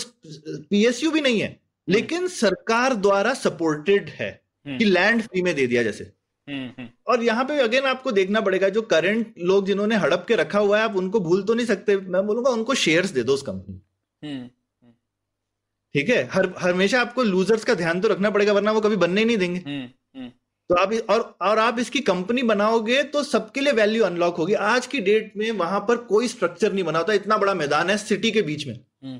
पीएसयू भी नहीं है लेकिन सरकार द्वारा सपोर्टेड है हम्म, कि लैंड फ्री में दे दिया जैसे। हम्म, हम्म, और यहाँ पे अगेन आपको देखना पड़ेगा जो करंट लोग जिन्होंने हड़प के रखा हुआ है आप उनको भूल तो नहीं सकते। मैं बोलूँगा उनको शेयर्स दे दो उस कंपनी हम्म, ठीक है? हर हमेशा आपको लूजर्स का ध्यान तो रखना पड़ेगा वरना वो कभी बनने ही नहीं देंगे। हम्म, हम्म, तो आप और और आप इसकी कंपनी बनाओगे तो सबके लिए वैल्यू अनलॉक होगी। आज की डेट में वहाँ पर कोई स्ट्रक्चर नहीं बना होता इतना बड़ा मैदान है सिटी के बीच में। हम्म,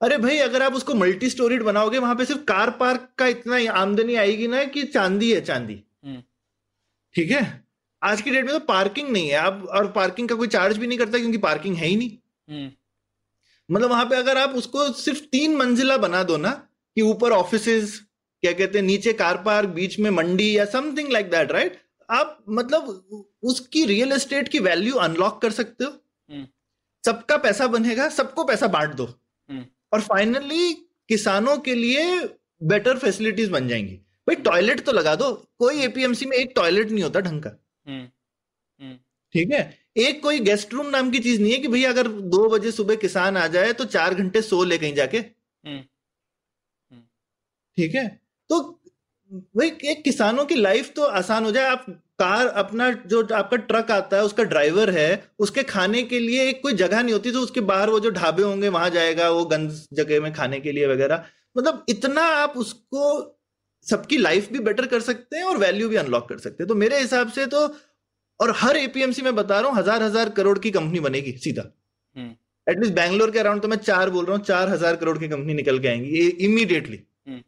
अरे भाई अगर आप उसको मल्टी स्टोरीड बनाओगे वहाँ पे सिर्फ़ कार पार्क का इतना आमदनी आएगी ना कि चांदी है चांदी। हम्म। ठीक है? आज की डेट में तो पार्किंग नहीं है। आप और पार्किंग का कोई चार्ज भी नहीं करता क्योंकि पार्किंग है ही नहीं। हम्म, मतलब वहाँ पे अगर आप उसको सिर्फ़ तीन मंजिला बना दो ना कि ऊपर ऑफ़िस क्या कहते हैं नीचे कार पार्क बीच में मंडी या समथिंग लाइक दैट राइट आप मतलब उसकी रियल एस्टेट की वैल्यू अनलॉक कर सकते हो। हम्म। सबका पैसा बनेगा सबको पैसा बांट दो। हम्म। और फाइनली किसानों के लिए बेटर फैसिलिटीज़ बन जाएँगी। भाई टॉयलेट तो लगा दो। कोई एपीएमसी में एक टॉयलेट नहीं होता ढंग का। हम्म, हम्म, ठीक है? एक कोई गेस्ट रूम नाम की चीज़ नहीं है कि भैया अगर दो बजे सुबह किसान आ जाए तो चार घंटे सो ले कहीं जाके। हम्म, ठीक है? तो भाई एक किसानों की लाइफ तो आसान हो जाए। आप कार अपना जो आपका ट्रक आता है उसका ड्राइवर है उसके खाने के लिए एक कोई जगह नहीं होती तो उसके बाहर वो जो ढाबे होंगे वहाँ जाएगा वो गंद जगह में खाने के लिए वगैरह। मतलब इतना आप उसको सबकी लाइफ भी बेटर कर सकते हैं और वैल्यू भी अनलॉक कर सकते हैं। तो मेरे हिसाब से तो और हर एपीएमसी में बता रहा हूँ हज़ार हज़ार करोड़ की कंपनी बनेगी सीधा। हम्म, एटलीस्ट बैंगलोर के अराउंड तो मैं चार बोल रहा हूँ चार हज़ार करोड़ की कंपनी निकल के आएँगी इमीडिएटली हम्म,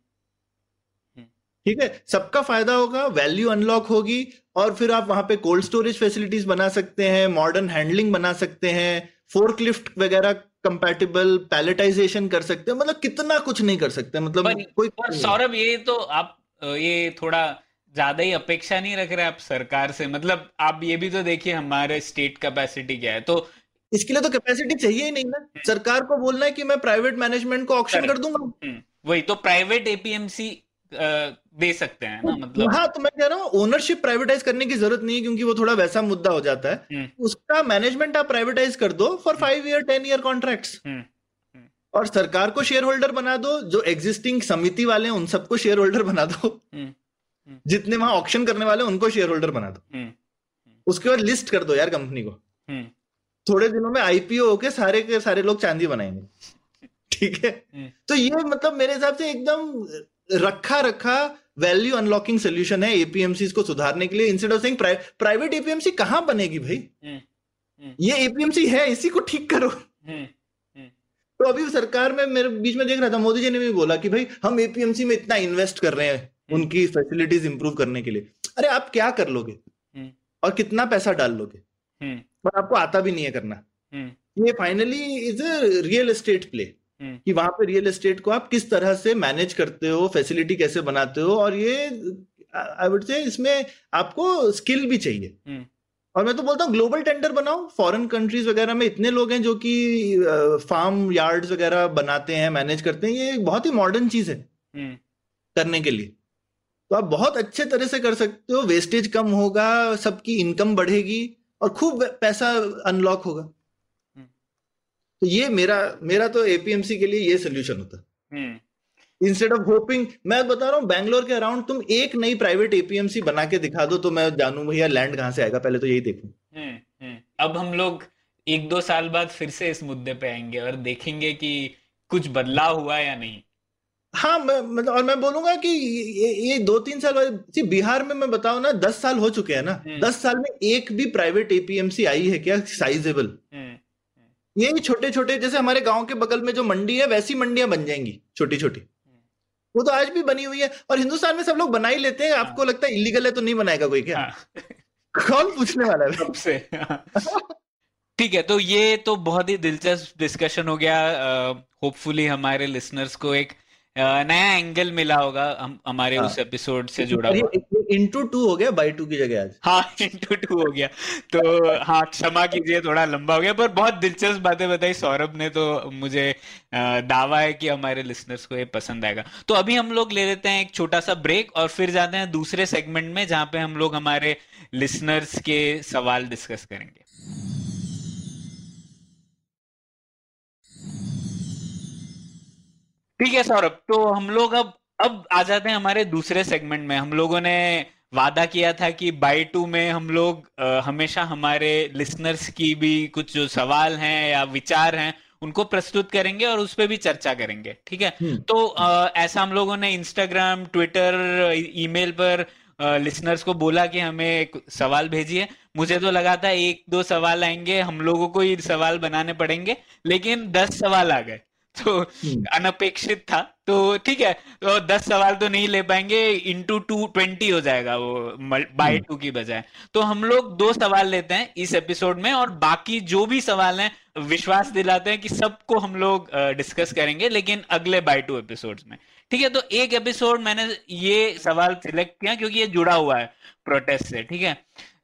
हम्म। ठीक है? सबका फ़ायदा होगा वैल्यू अनलॉक होगी और फिर आप वहाँ पे कोल्ड स्टोरेज फैसिलिटीज़ बना सकते हैं मॉडर्न हैंडलिंग बना सकते हैं फोर्कलिफ्ट वगैरह कंपैटिबल पैलेटाइजेशन कर सकते हैं? मतलब कितना कुछ नहीं कर सकते मतलब पर- कोई पर सौरभ ये तो आप ये थोड़ा ज़्यादा ही अपेक्षा नहीं रख रहे आप सरकार से? मतलब आप ये भी तो देखिए हमारे स्टेट कैपेसिटी क्या है तो इसके लिए तो कैपेसिटी चाहिए ही नहीं ना। सरकार को बोलना है कि मैं प्राइवेट मैनेजमेंट को ऑप्शन कर दूँगा। हम्म, वही तो प्राइवेट एपीएमसी दे सकते हैं ना मतलब। हाँ तो मैं कह रहा हूँ ओनरशिप प्राइवेटाइज करने की ज़रूरत नहीं है क्योंकि वो थोड़ा वैसा मुद्दा हो जाता है। हम्म, उसका मैनेजमेंट आप प्राइवेटाइज कर दो four five year ten year contracts हम्म, और सरकार को शेयर होल्डर बना दो जो एग्जिस्टिंग समिति वाले हैं उन सबको शेयर होल्डर बना दो। हम्म, जितने वहाँ ऑप्शन करने वाले उनको शेयर होल्डर बना दो। हम्म, उसके बाद लिस्ट कर दो यार कंपनी को। हम्म, थोड़े दिनों में आईपीओ होके सारे के सारे लोग चांदी बनाएँगे। ठीक है? हम्म। तो ये मतलब मेरे हिसाब से एकदम रखा रखा वैल्यू अनलॉकिंग सोल्यूशन है एपीएमसी को सुधारने के लिए instead of saying private APMC कहाँ बनेगी भाई? हम्म, हम्म, ये एपीएमसी है इसी को ठीक करो। हम्म, तो अभी सरकार में मेरे बीच में देख रहा था मोदी जी ने भी बोला कि भाई हम एपीएमसी में इतना इन्वेस्ट कर रहे हैं उनकी फैसिलिटीज़ इंप्रूव करने के लिए। अरे आप क्या कर लोगे। और कितना पैसा डाल लोगे? पर आपको आता भी नहीं है करना। ये finally is a real estate play कि वहाँ पे रियल एस्टेट को आप किस तरह से मैनेज करते हो फैसिलिटी कैसे बनाते हो और ये आई वुड से इसमें आपको स्किल भी चाहिए। हम्म, और मैं तो बोलता हूँ ग्लोबल टेंडर बनाओ। फॉरेन कंट्रीज़ वगैरह में इतने लोग हैं जो कि फार्म यार्ड्स वगैरह बनाते हैं मैनेज करते हैं। ये बहुत ही मॉडर्न चीज़ है हम्म, करने के लिए। तो आप बहुत अच्छे तरह से कर सकते हो। वेस्टेज कम होगा सबकी इनकम बढ़ेगी और खूब पैसा अनलॉक होगा। हम्म। तो ये मेरा मेरा तो एपीएमसी के लिए ये सोल्यूशन होता। हम्म। इंस्टेड ऑफ़ होपिंग मैं बता रहा हूँ बैंगलोर के अराउंड तुम एक नई प्राइवेट एपीएमसी बना के दिखा दो तो मैं जानू भैया लैंड कहाँ से आएगा पहले तो यही देखूँ। हम्म, हम्म। अब हम लोग एक दो साल बाद फिर से इस मुद्दे पे आएँगे और देखेंगे कि कुछ बदलाव हुआ या नहीं। हाँ मैं मतलब और मैं बोलूँगा कि ये, ये दो तीन साल बाद बिहार में मैं बताऊँ ना दस साल हो चुके हैं ना। हम्म। दस साल में एक भी प्राइवेट एपीएमसी आई है क्या? साइजेबल ये छोटे छोटे जैसे हमारे गाँव के बगल में जो मंडी है वैसी मंडियाँ बन जाएँगी छोटी छोटी वो तो आज भी बनी हुई है और हिंदुस्तान में सब लोग बना ही लेते हैं। आपको लगता है इलीगल है तो नहीं बनाएगा कोई क्या? हाँ। कौन पूछने वाला है? सबसे ठीक है तो ये तो बहुत ही दिलचस्प डिस्कशन हो गया। होपफुली uh, हमारे लिसनर्स को एक नया एंगल मिला होगा हम हमारे हाँ. उस एपिसोड से जुड़ा हुआ। इंटू टू हो गया बाई टू की जगह आज। हाँ इंटू टू हो गया। तो हाँ क्षमा कीजिए थोड़ा लंबा हो गया पर बहुत दिलचस्प बातें बताई। सौरभ ने तो मुझे दावा है कि हमारे लिसनर्स को ये पसंद आएगा। तो अभी हम लोग ले लेते हैं एक छोटा सा ब्रेक और फिर जाते हैं दूसरे सेगमेंट में जहाँ पे हम लोग हमारे लिसनर्स के सवाल डिस्कस करेंगे। ठीक है सौरभ तो हम लोग अब अब आ जाते हैं हमारे दूसरे सेगमेंट में। हम लोगों ने वादा किया था कि बाई टू में हम लोग आ, हमेशा हमारे लिसनर्स की भी कुछ जो सवाल हैं या विचार हैं उनको प्रस्तुत करेंगे और उस पर भी चर्चा करेंगे। ठीक है? हम्म। तो आ, ऐसा हम लोगों ने इंस्टाग्राम ट्विटर ईमेल पर लिसनर्स को बोला कि हमें एक सवाल भेजिए। मुझे तो लगा था एक दो सवाल आएँगे हम लोगों को ही सवाल बनाने पड़ेंगे लेकिन दस सवाल आ गए। तो हम्म। अनपेक्षित था। तो ठीक है तो दस सवाल तो नहीं ले पाएँगे इंटू टू ट्वेंटी हो जाएगा वो बाई टू हम्म। की बजाय। तो हम लोग दो सवाल लेते हैं इस एपिसोड में और बाकी जो भी सवाल हैं विश्वास दिलाते हैं कि सबको हम लोग डिस्कस करेंगे लेकिन अगले बाई टू एपिसोड में। ठीक है तो एक एपिसोड मैंने ये सवाल सिलेक्ट किया क्योंकि ये जुड़ा हुआ है प्रोटेस्ट से ठीक है?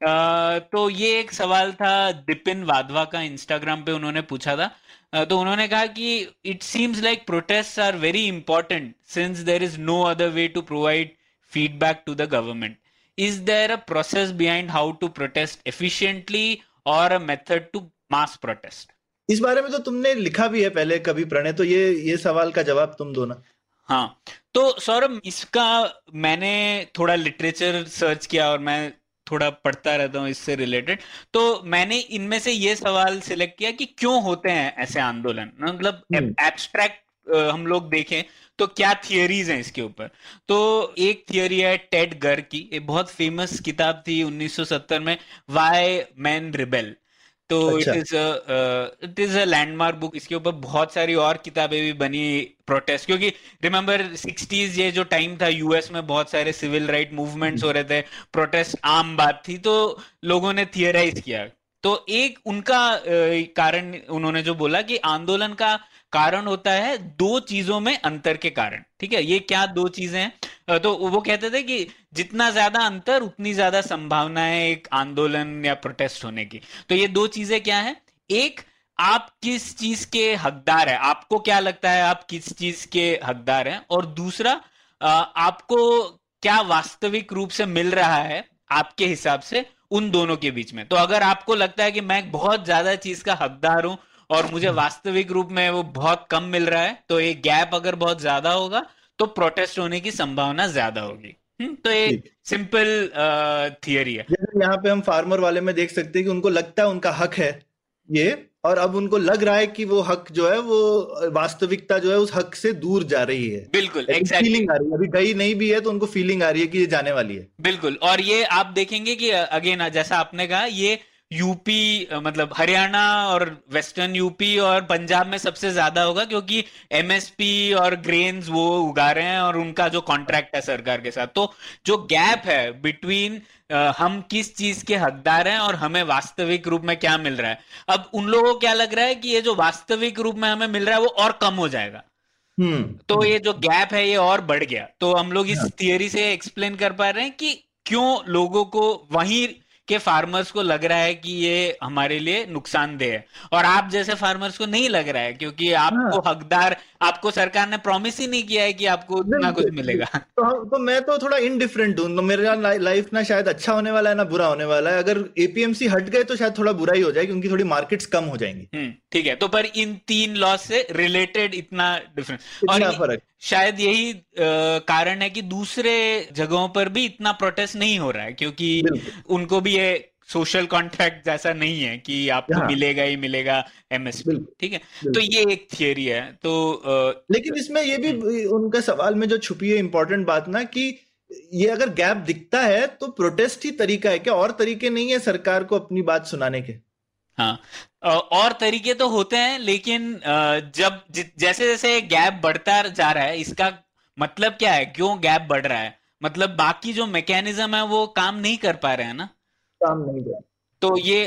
तो ये एक सवाल था दिपिन वाधवा का इंस्टाग्राम पे उन्होंने पूछा था। तो उन्होंने कहा कि it seems like protest are very important since there is no other way to provide feedback to the government is there a process behind how to protest efficiently और a method to mass protest इस बारे में तो तुमने लिखा भी है पहले कभी प्रणय तो ये ये सवाल का जवाब तुम दो ना। हाँ तो सौरभ इसका मैंने थोड़ा लिटरेचर सर्च किया और मैं थोड़ा पढ़ता रहता हूँ इससे रिलेटेड तो मैंने इनमें से ये सवाल सिलेक्ट किया कि क्यों होते हैं ऐसे आंदोलन? मतलब एब्स्ट्रैक्ट हम्म। हम लोग देखें तो क्या थियोरीज हैं इसके ऊपर? तो एक थियोरी है टेड गर की एक बहुत फ़ेमस किताब थी 1970 में वाई मैन रिबेल तो it is it is a landmark book इसके ऊपर बहुत सारी और किताबें भी बनी प्रोटेस्ट क्योंकि रिमेम्बर सिक्सटीज ये जो टाइम था यूएस में बहुत सारे सिविल राइट मूवमेंट्स हो रहे थे प्रोटेस्ट आम बात थी तो लोगों ने थियराइज किया। तो एक उनका कारण उन्होंने जो बोला कि आंदोलन का कारण होता है दो चीज़ों में अंतर के कारण। ठीक है? ये क्या दो चीज़ें हैं? तो वो कहते थे कि जितना ज़्यादा अंतर, उतनी ज़्यादा संभावना है एक आंदोलन या प्रोटेस्ट होने की। तो ये दो चीज़ें क्या है? एक, आप किस चीज़ के हकदार है? आपको क्या लगता है आप किस चीज़ के हकदार हैं? और दूसरा आपको क्या वास्तविक रूप से मिल रहा है आपके हिसाब से उन दोनों के बीच में? तो अगर आपको लगता है कि मैं बहुत ज़्यादा चीज़ का हकदार हूँ और मुझे वास्तविक रूप में वो बहुत कम मिल रहा है तो ये गैप अगर बहुत ज़्यादा होगा तो प्रोटेस्ट होने की संभावना ज़्यादा होगी। हम्म, तो एक सिंपल थियरी है। यहाँ पे हम फार्मर वाले में देख सकते हैं कि उनको लगता है उनका हक है ये और अब उनको लग रहा है कि वो हक जो है वो वास्तविकता जो है उस हक से दूर जा रही है। बिल्कुल exactly. फीलिंग आ रही है। अभी गई नहीं भी है तो उनको फीलिंग आ रही है कि ये जाने वाली है। बिल्कुल और ये आप देखेंगे कि अगेन जैसा आपने कहा ये यूपी मतलब हरियाणा और वेस्टर्न यूपी और पंजाब में सबसे ज़्यादा होगा क्योंकि एमएसपी और ग्रेन्स वो उगा रहे हैं और उनका जो कॉन्ट्रैक्ट है सरकार के साथ। तो जो गैप है बिटवीन हम किस चीज़ के हकदार हैं और हमें वास्तविक रूप में क्या मिल रहा है। अब उन लोगों को क्या लग रहा है कि ये जो वास्तविक रूप में हमें मिल रहा है वो और कम हो जाएगा। हम्म। तो ये जो गैप है ये और बढ़ गया। तो हम लोग इस थियरी हाँ। से एक्सप्लेन कर पा रहे हैं कि क्यों लोगों को वहीं के फार्मर्स को लग रहा है कि ये हमारे लिए नुकसानदेह है और आप जैसे फार्मर्स को नहीं लग रहा है क्योंकि आपको हाँ। हकदार आपको सरकार ने प्रॉमिस ही नहीं किया है कि आपको उतना कुछ मिलेगा। तो तो मैं तो थोड़ा इनडिफरेंट हूँ। तो मेरा लाइफ ना शायद अच्छा होने वाला है ना बुरा होने वाला है। अगर एपीएमसी हट गए तो शायद थोड़ा बुरा ही हो जाए क्योंकि थोड़ी मार्केट्स कम हो जाएँगी। हम्म, ठीक है। तो पर इन तीन लॉ से रिलेटेड इतना डिफरेंस और फ़र्क। शायद यही आ, कारण है कि दूसरे जगहों पर भी इतना प्रोटेस्ट नहीं हो रहा है क्योंकि उनको भी ये सोशल कॉन्ट्रैक्ट जैसा नहीं है कि आपको हाँ। मिलेगा ही मिलेगा एमएसपी ठीक है? तो ये एक थियोरी है तो आ, लेकिन इसमें ये भी हम्म। उनका सवाल में जो छुपी है इंपॉर्टेंट बात ना कि ये अगर गैप दिखता है तो प्रोटेस्ट ही तरीका है क्या? और तरीके नहीं है सरकार को अपनी बात सुनाने के? हाँ और तरीके तो होते हैं लेकिन जब जैसे जैसे गैप बढ़ता जा रहा है इसका मतलब क्या है? क्यों गैप बढ़ रहा है? मतलब बाकी जो मैकेनिज्म है वो काम नहीं कर पा रहे हैं ना? काम नहीं कर तो ये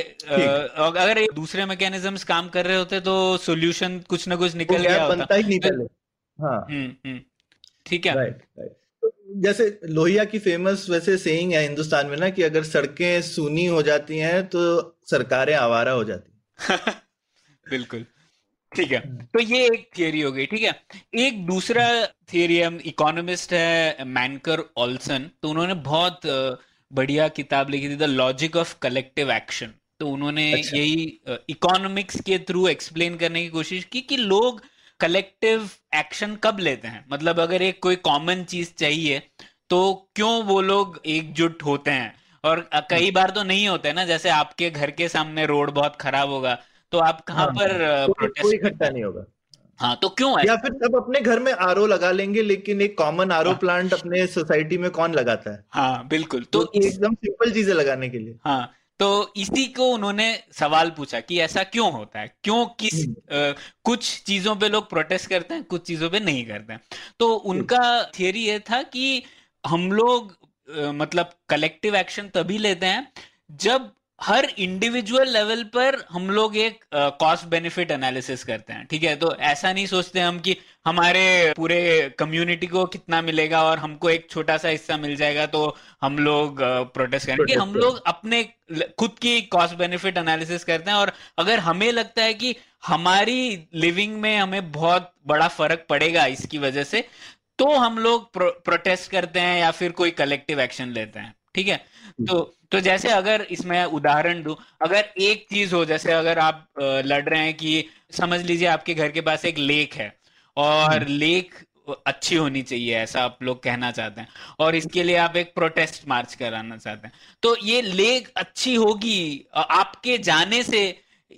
अगर ये दूसरे मैकेनिज्म्स काम कर रहे होते तो सॉल्यूशन कुछ ना कुछ निकल गया होता। बनता ही नहीं पहले। हाँ। हम्म, हम्म। ठीक है। राइट राइट तो जैसे लोहिया की फ़ेमस वैसे सेइंग है हिंदुस्तान में ना कि अगर सड़कें सूनी हो जाती हैं तो सरकारें आवारा हो जाती बिल्कुल। ठीक है। तो ये एक थियोरी हो गई ठीक है। एक दूसरा थियोरी हम इकोनॉमिस्ट है मैनकर ऑल्सन तो उन्होंने बहुत बढ़िया किताब लिखी थी the logic of collective action तो उन्होंने अच्छा। यही इकोनॉमिक्स के थ्रू एक्सप्लेन करने की कोशिश की कि लोग कलेक्टिव एक्शन कब लेते हैं। मतलब अगर एक कोई कॉमन चीज़ चाहिए तो क्यों वो लोग एकजुट होते हैं? और कई हम्म। बार तो नहीं होते ना जैसे आपके घर के सामने रोड बहुत खराब होगा तो आप कहाँ हाँ, पर प्रोटेस्ट कोई इकट्ठा नहीं होगा। हाँ तो क्यों है या फिर सब अपने घर में आरओ लगा लेंगे लेकिन एक कॉमन आरओ प्लांट अपने सोसाइटी में कौन लगाता है? हाँ बिल्कुल तो, तो एकदम सिंपल चीज़ें लगाने के लिए। हाँ तो इसी को उन्होंने सवाल पूछा कि ऐसा क्यों होता है? क्यों किस आ, हम्म। कुछ चीज़ों पे लोग प्रोटेस्ट करते हैं कुछ चीज़ों पे नहीं करते हैं? तो उनका थियरी ये था कि हम लोग आ, मतलब कलेक्टिव एक्शन तभी लेते हैं जब हर इंडिविजुअल लेवल पर हम लोग एक कॉस्ट बेनिफिट एनालिसिस करते हैं ठीक है? तो ऐसा नहीं सोचते हम कि हमारे पूरे कम्युनिटी को कितना मिलेगा और हमको एक छोटा सा हिस्सा मिल जाएगा तो हम लोग प्रोटेस्ट करेंगे हम लोग अपने खुद की कॉस्ट बेनिफिट एनालिसिस करते हैं और अगर हमें लगता है कि हमारी लिविंग में हमें बहुत बड़ा फ़र्क पड़ेगा इसकी वजह से तो हम लोग प्रो, प्रोटेस्ट करते हैं या फिर कोई कलेक्टिव एक्शन लेते हैं ठीक है? तो तो जैसे अगर इसमें उदाहरण दू अगर एक चीज़ हो जैसे अगर आप लड़ रहे हैं कि समझ लीजिए आपके घर के पास एक लेक है और लेक हम्म। अच्छी होनी चाहिए ऐसा आप लोग कहना चाहते हैं और इसके लिए आप एक प्रोटेस्ट मार्च कराना चाहते हैं तो ये लेक अच्छी होगी आपके जाने से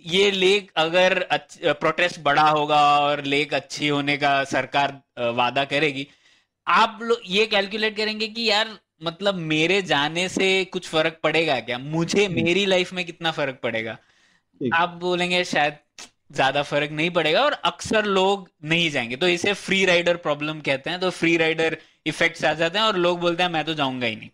ये लेक अगर प्रोटेस्ट बड़ा होगा और लेक अच्छी होने का सरकार वादा करेगी आप लोग ये कैलकुलेट करेंगे कि यार मतलब मेरे जाने से कुछ फ़र्क पड़ेगा क्या? मुझे मेरी लाइफ में कितना फ़र्क पड़ेगा? आप बोलेंगे शायद ज़्यादा फ़र्क नहीं पड़ेगा और अक्सर लोग नहीं जाएँगे। तो इसे फ्री राइडर प्रॉब्लम कहते हैं। तो फ्री राइडर इफेक्ट्स आ जाते हैं और लोग बोलते हैं मैं तो जाऊँगा ही नहीं।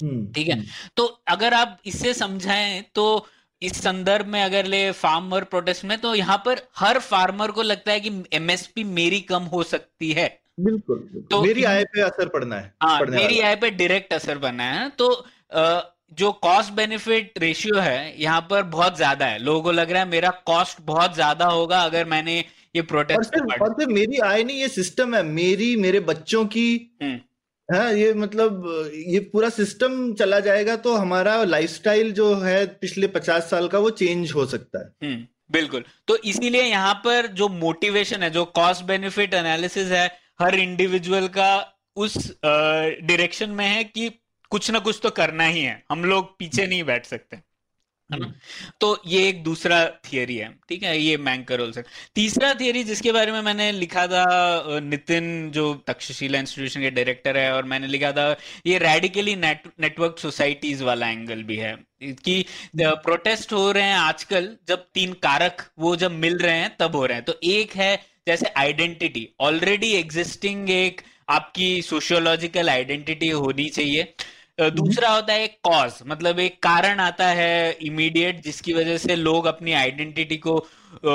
हम्म, ठीक है? हम्म। तो अगर आप इससे समझाएँ तो इस संदर्भ में अगर ले फार्मर प्रोटेस्ट में तो यहाँ पर हर फार्मर को लगता है कि एमएसपी मेरी कम हो सकती है। बिल्कुल तो मेरी आय पे असर पड़ना है हाँ मेरी आय पे डायरेक्ट असर पड़ना है। तो जो कॉस्ट बेनिफिट रेशियो है यहाँ पर बहुत ज़्यादा है। लोगों को लग रहा है मेरा कॉस्ट बहुत ज़्यादा होगा अगर मैंने ये प्रोटेस्ट और सिर्फ़ मेरी आय नहीं ये सिस्टम है। मेरी मेरे बच्चों की है हाँ, ये मतलब ये पूरा सिस्टम चला जाएगा तो हमारा लाइफस्टाइल जो है पिछले पचास साल का वो चेंज हो सकता है। हम्म, बिल्कुल। तो इसीलिए यहाँ पर जो मोटिवेशन है जो कॉस्ट बेनिफिट एनालिसिस है हर इंडिविजुअल का उस डायरेक्शन में है कि कुछ ना कुछ तो करना ही है। हम लोग पीछे नहीं बैठ सकते है ना? हम्म। तो ये एक दूसरा थियरी है ठीक है? ये मैंकर सर तीसरा थियरी जिसके बारे में मैंने लिखा था नितिन जो तक्षशिला इंस्टीट्यूशन के डायरेक्टर है और मैंने लिखा था ये रेडिकली नेट, नेटवर्क सोसाइटीज वाला एंगल भी है। कि प्रोटेस्ट हो रहे हैं आजकल जब तीन कारक वो जब मिल रहे हैं तब हो रहे हैं। तो एक है जैसे आइडेंटिटी ऑलरेडी एग्जिस्टिंग एक आपकी सोशियोलॉजिकल आइडेंटिटी होनी चाहिए। दूसरा होता है एक कॉज मतलब एक कारण आता है इमीडिएट जिसकी वजह से लोग अपनी आइडेंटिटी को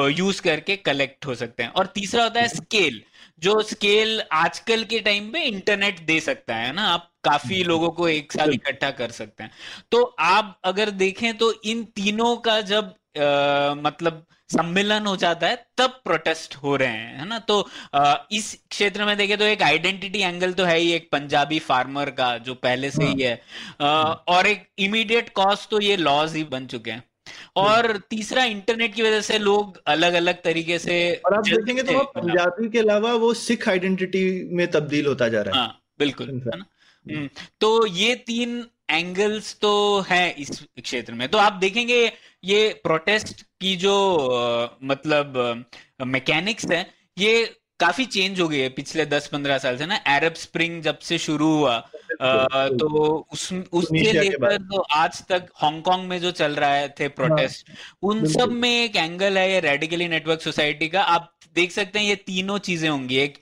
यूज़ करके कलेक्ट हो सकते हैं। और तीसरा होता है स्केल जो स्केल आजकल के टाइम पे इंटरनेट दे सकता है ना आप काफ़ी लोगों को एक साथ इकट्ठा कर सकते हैं। तो आप अगर देखें तो इन तीनों का जब आ, मतलब सम्मेलन हो जाता है तब प्रोटेस्ट हो रहे हैं है ना? तो आ, इस क्षेत्र में देखे तो एक आइडेंटिटी एंगल तो है ही एक पंजाबी फार्मर का जो पहले से ही हाँ। है। आ, और एक इमीडिएट कॉस्ट तो ये लॉज ही बन चुके हैं। और तीसरा इंटरनेट की वजह से लोग अलग अलग तरीके से और आप देखेंगे तो पंजाबी के अलावा वो सिख आइडेंटिटी में तब्दील होता जा रहा है। हाँ बिल्कुल है ना? हम्म, तो ये तीन एंगल्स तो हैं इस क्षेत्र में। तो आप देखेंगे ये प्रोटेस्ट की जो मतलब मैकेनिक्स है ये काफ़ी चेंज हो गई है पिछले दस पंद्रह साल से ना। अरब स्प्रिंग जब से शुरू हुआ आ, तो उस उससे लेकर तो आज तक हांगकांग में जो चल रहा है थे प्रोटेस्ट हाँ, उन सब में एक एंगल है ये रेडिकली नेटवर्क सोसाइटी का। आप देख सकते हैं ये तीनों चीज़ें होंगी। एक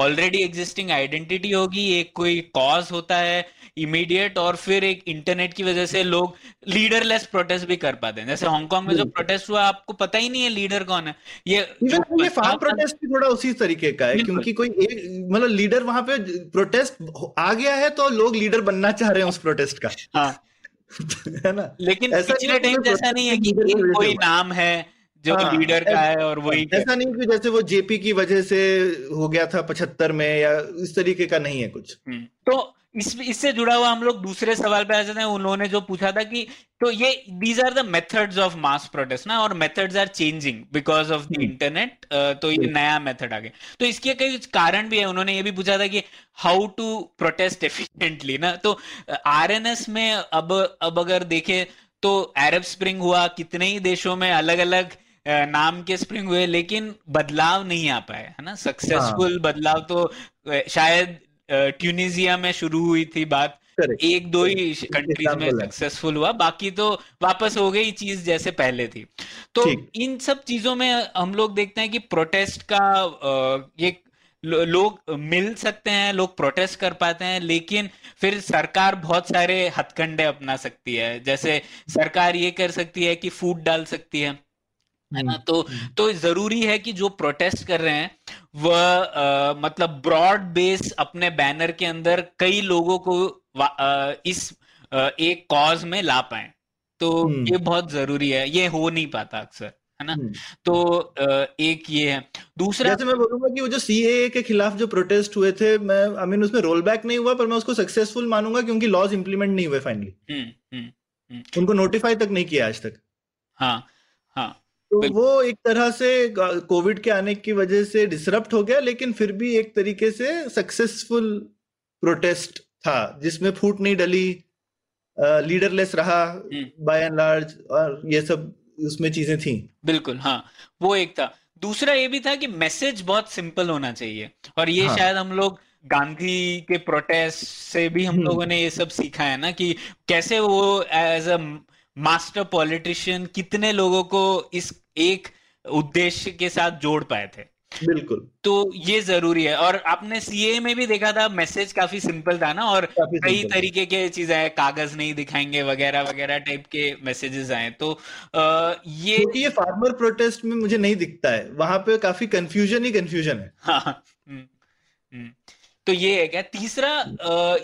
ऑलरेडी एग्जिस्टिंग आइडेंटिटी होगी एक कोई कॉज होता है इमीडिएट और फिर एक इंटरनेट की वजह से लोग लीडरलेस प्रोटेस्ट भी कर पाते हैं। जैसे हांगकांग में जो प्रोटेस्ट हुआ आपको पता ही नहीं है लीडर कौन है। ये ये फार्म प्रोटेस्ट भी थोड़ा उसी तरीके का है क्योंकि कोई एक मतलब लीडर वहाँ पे प्रोटेस्ट आ गया है तो लोग लीडर बनना चाह रहे हैं उस प्रोटेस्ट का। हाँ। है ना? लेकिन पिछले टाइम जैसा नहीं है कि कोई नाम है जो हाँ, लीडर का है और वही ऐसा नहीं कि जैसे वो जेपी की वजह से हो गया था पचहत्तर में या इस तरीके का नहीं है कुछ। हम्म, तो इस इससे जुड़ा हुआ हम लोग दूसरे सवाल पे आ जाते हैं। उन्होंने जो पूछा था कि तो ये these are the methods of mass protest ना? और methods are changing because of the internet तो ये नया मेथड आ गया। तो इसके कई कारण भी है। उन्होंने ये भी पूछा था कि हाउ टू प्रोटेस्ट एफिशिएंटली ना? तो आरएनएस में अब अब अगर देखे तो अरब स्प्रिंग हुआ। कितने ही देशों में अलग अलग नाम के स्प्रिंग हुए लेकिन बदलाव नहीं आ पाए है ना? सक्सेसफुल हाँ। बदलाव तो शायद ट्यूनिजिया में शुरू हुई थी बात। एक दो ही कंट्रीज़ में सक्सेसफुल हुआ बाकी तो वापस हो गई चीज़ जैसे पहले थी। तो इन सब चीज़ों में हम लोग देखते हैं कि प्रोटेस्ट का ये लोग मिल सकते हैं लोग प्रोटेस्ट कर पाते हैं लेकिन फिर सरकार बहुत सारे हथकंडे अपना सकती है। जैसे सरकार ये कर सकती है कि फ़ूड डाल सकती है। है ना? हम्म, तो हम्म। तो ज़रूरी है कि जो प्रोटेस्ट कर रहे हैं वह मतलब ब्रॉड बेस अपने बैनर के अंदर कई लोगों को आ, इस आ, एक कॉज में ला पाए। तो हम्म। ये बहुत ज़रूरी है। ये हो नहीं पाता अक्सर है ना? तो एक ये है। दूसरा जैसे मैं बोलूँगा कि वो जो सीए के खिलाफ जो प्रोटेस्ट हुए थे मैं आई मीन उसमें रोल बैक नहीं हुआ पर मैं उसको सक्सेसफुल मानूँगा क्योंकि लॉज इंप्लीमेंट नहीं हुए फाइनली उनको नोटिफाई तक नहीं किया आज तक। हाँ। तो वो एक तरह से कोविड के आने की वजह से डिसरप्ट हो गया लेकिन फिर भी एक तरीके से सक्सेसफुल प्रोटेस्ट था जिसमें फूट नहीं डली लीडरलेस रहा बाय एंड लार्ज और ये सब उसमें चीज़ें थी बिल्कुल हाँ वो एक था दूसरा ये भी था कि मैसेज बहुत सिंपल होना चाहिए और ये हाँ. शायद हम लोग गांधी के प्रोटेस्ट से भी हम हम्म। लोगों ने ये सब सीखा है ना कि कैसे वो एज अ मास्टर पॉलिटिशियन कितने लोगों को इस एक उद्देश्य के साथ जोड़ पाए थे? बिल्कुल। तो ये ज़रूरी है। और आपने सीए में भी देखा था मैसेज काफ़ी सिंपल था ना और कई तरीके के चीज़ें आए कागज़ नहीं दिखाएँगे वगैरह वगैरह टाइप के मैसेजेस आए। तो आ, ये ये फार्मर प्रोटेस्ट में मुझे नहीं दिखता है। वहाँ पे काफ़ी कंफ्यूजन ही कंफ्यूजन है हाँ, हम्म, हम्म। तो ये है। क्या तीसरा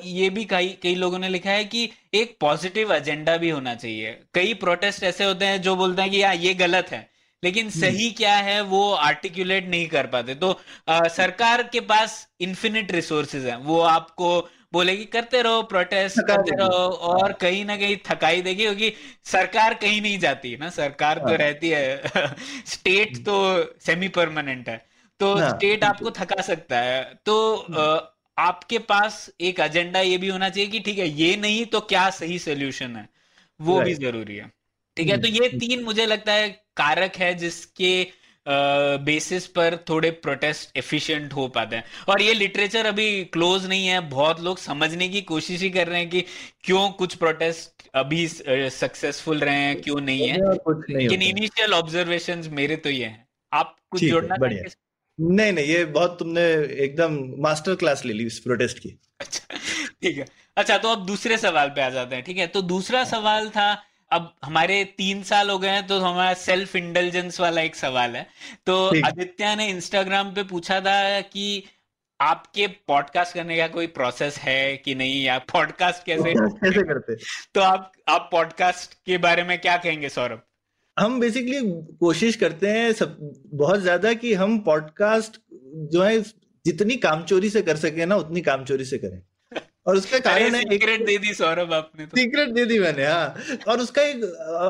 ये भी कई कई लोगों ने लिखा है कि एक पॉजिटिव एजेंडा भी होना चाहिए। कई प्रोटेस्ट ऐसे होते हैं जो बोलते हैं कि यार ये गलत है। लेकिन हम्म। सही क्या है वो आर्टिकुलेट नहीं कर पाते। तो आ, सरकार के पास इन्फिनिट रिसोर्सेज हैं। वो आपको बोलेगी करते रहो प्रोटेस्ट करते रहो। और कहीं ना कहीं थकाई देगी क्योंकि सरकार कहीं नहीं जाती ना? सरकार तो हाँ। रहती है। स्टेट तो सेमी परमानेंट है। तो हाँ, स्टेट आपको थका सकता है। तो हम्म। आपके पास एक एजेंडा ये भी होना चाहिए कि ठीक है ये नहीं तो क्या सही सोल्यूशन है? वो भी ज़रूरी है। ठीक है तो ये हम्म। तीन मुझे लगता है कारक है जिसके बेसिस पर थोड़े प्रोटेस्ट एफिशिएंट हो पाते हैं। और ये लिटरेचर अभी क्लोज नहीं है बहुत लोग समझने की कोशिश ही कर रहे हैं कि क्यों कुछ प्रोटेस्ट अभी सक्सेसफुल रहे हैं क्यों नहीं है। लेकिन इनिशियल ऑब्जर्वेशन मेरे तो ये हैं। आप कुछ जोड़ना चाहेंगे नहीं नहीं ये बहुत तुमने एकदम मास्टर क्लास ले ली इस प्रोटेस्ट की। अच्छा ठीक है। अच्छा तो अब दूसरे सवाल पे आ जाते हैं ठीक है? तो दूसरा सवाल था अब हमारे तीन साल हो गए हैं तो हमारा सेल्फ इंटेलिजेंस वाला एक सवाल है। तो आदित्य ने इंस्टाग्राम पे पूछा था कि आपके पॉडकास्ट करने का कोई प्रोसेस है कि नहीं? या पॉडकास्ट कैसे कैसे करते? तो आप आप पॉडकास्ट के बारे में क्या कहेंगे सौरभ? हम बेसिकली कोशिश करते हैं सब बहुत ज़्यादा कि हम पॉडकास्ट जो है जितनी कामचोरी से कर सके ना उतनी कामचोरी से करें। और उसका कारण है सीक्रेट दे दी सौरभ आपने तो। सीक्रेट दे दी मैंने हाँ। और उसका एक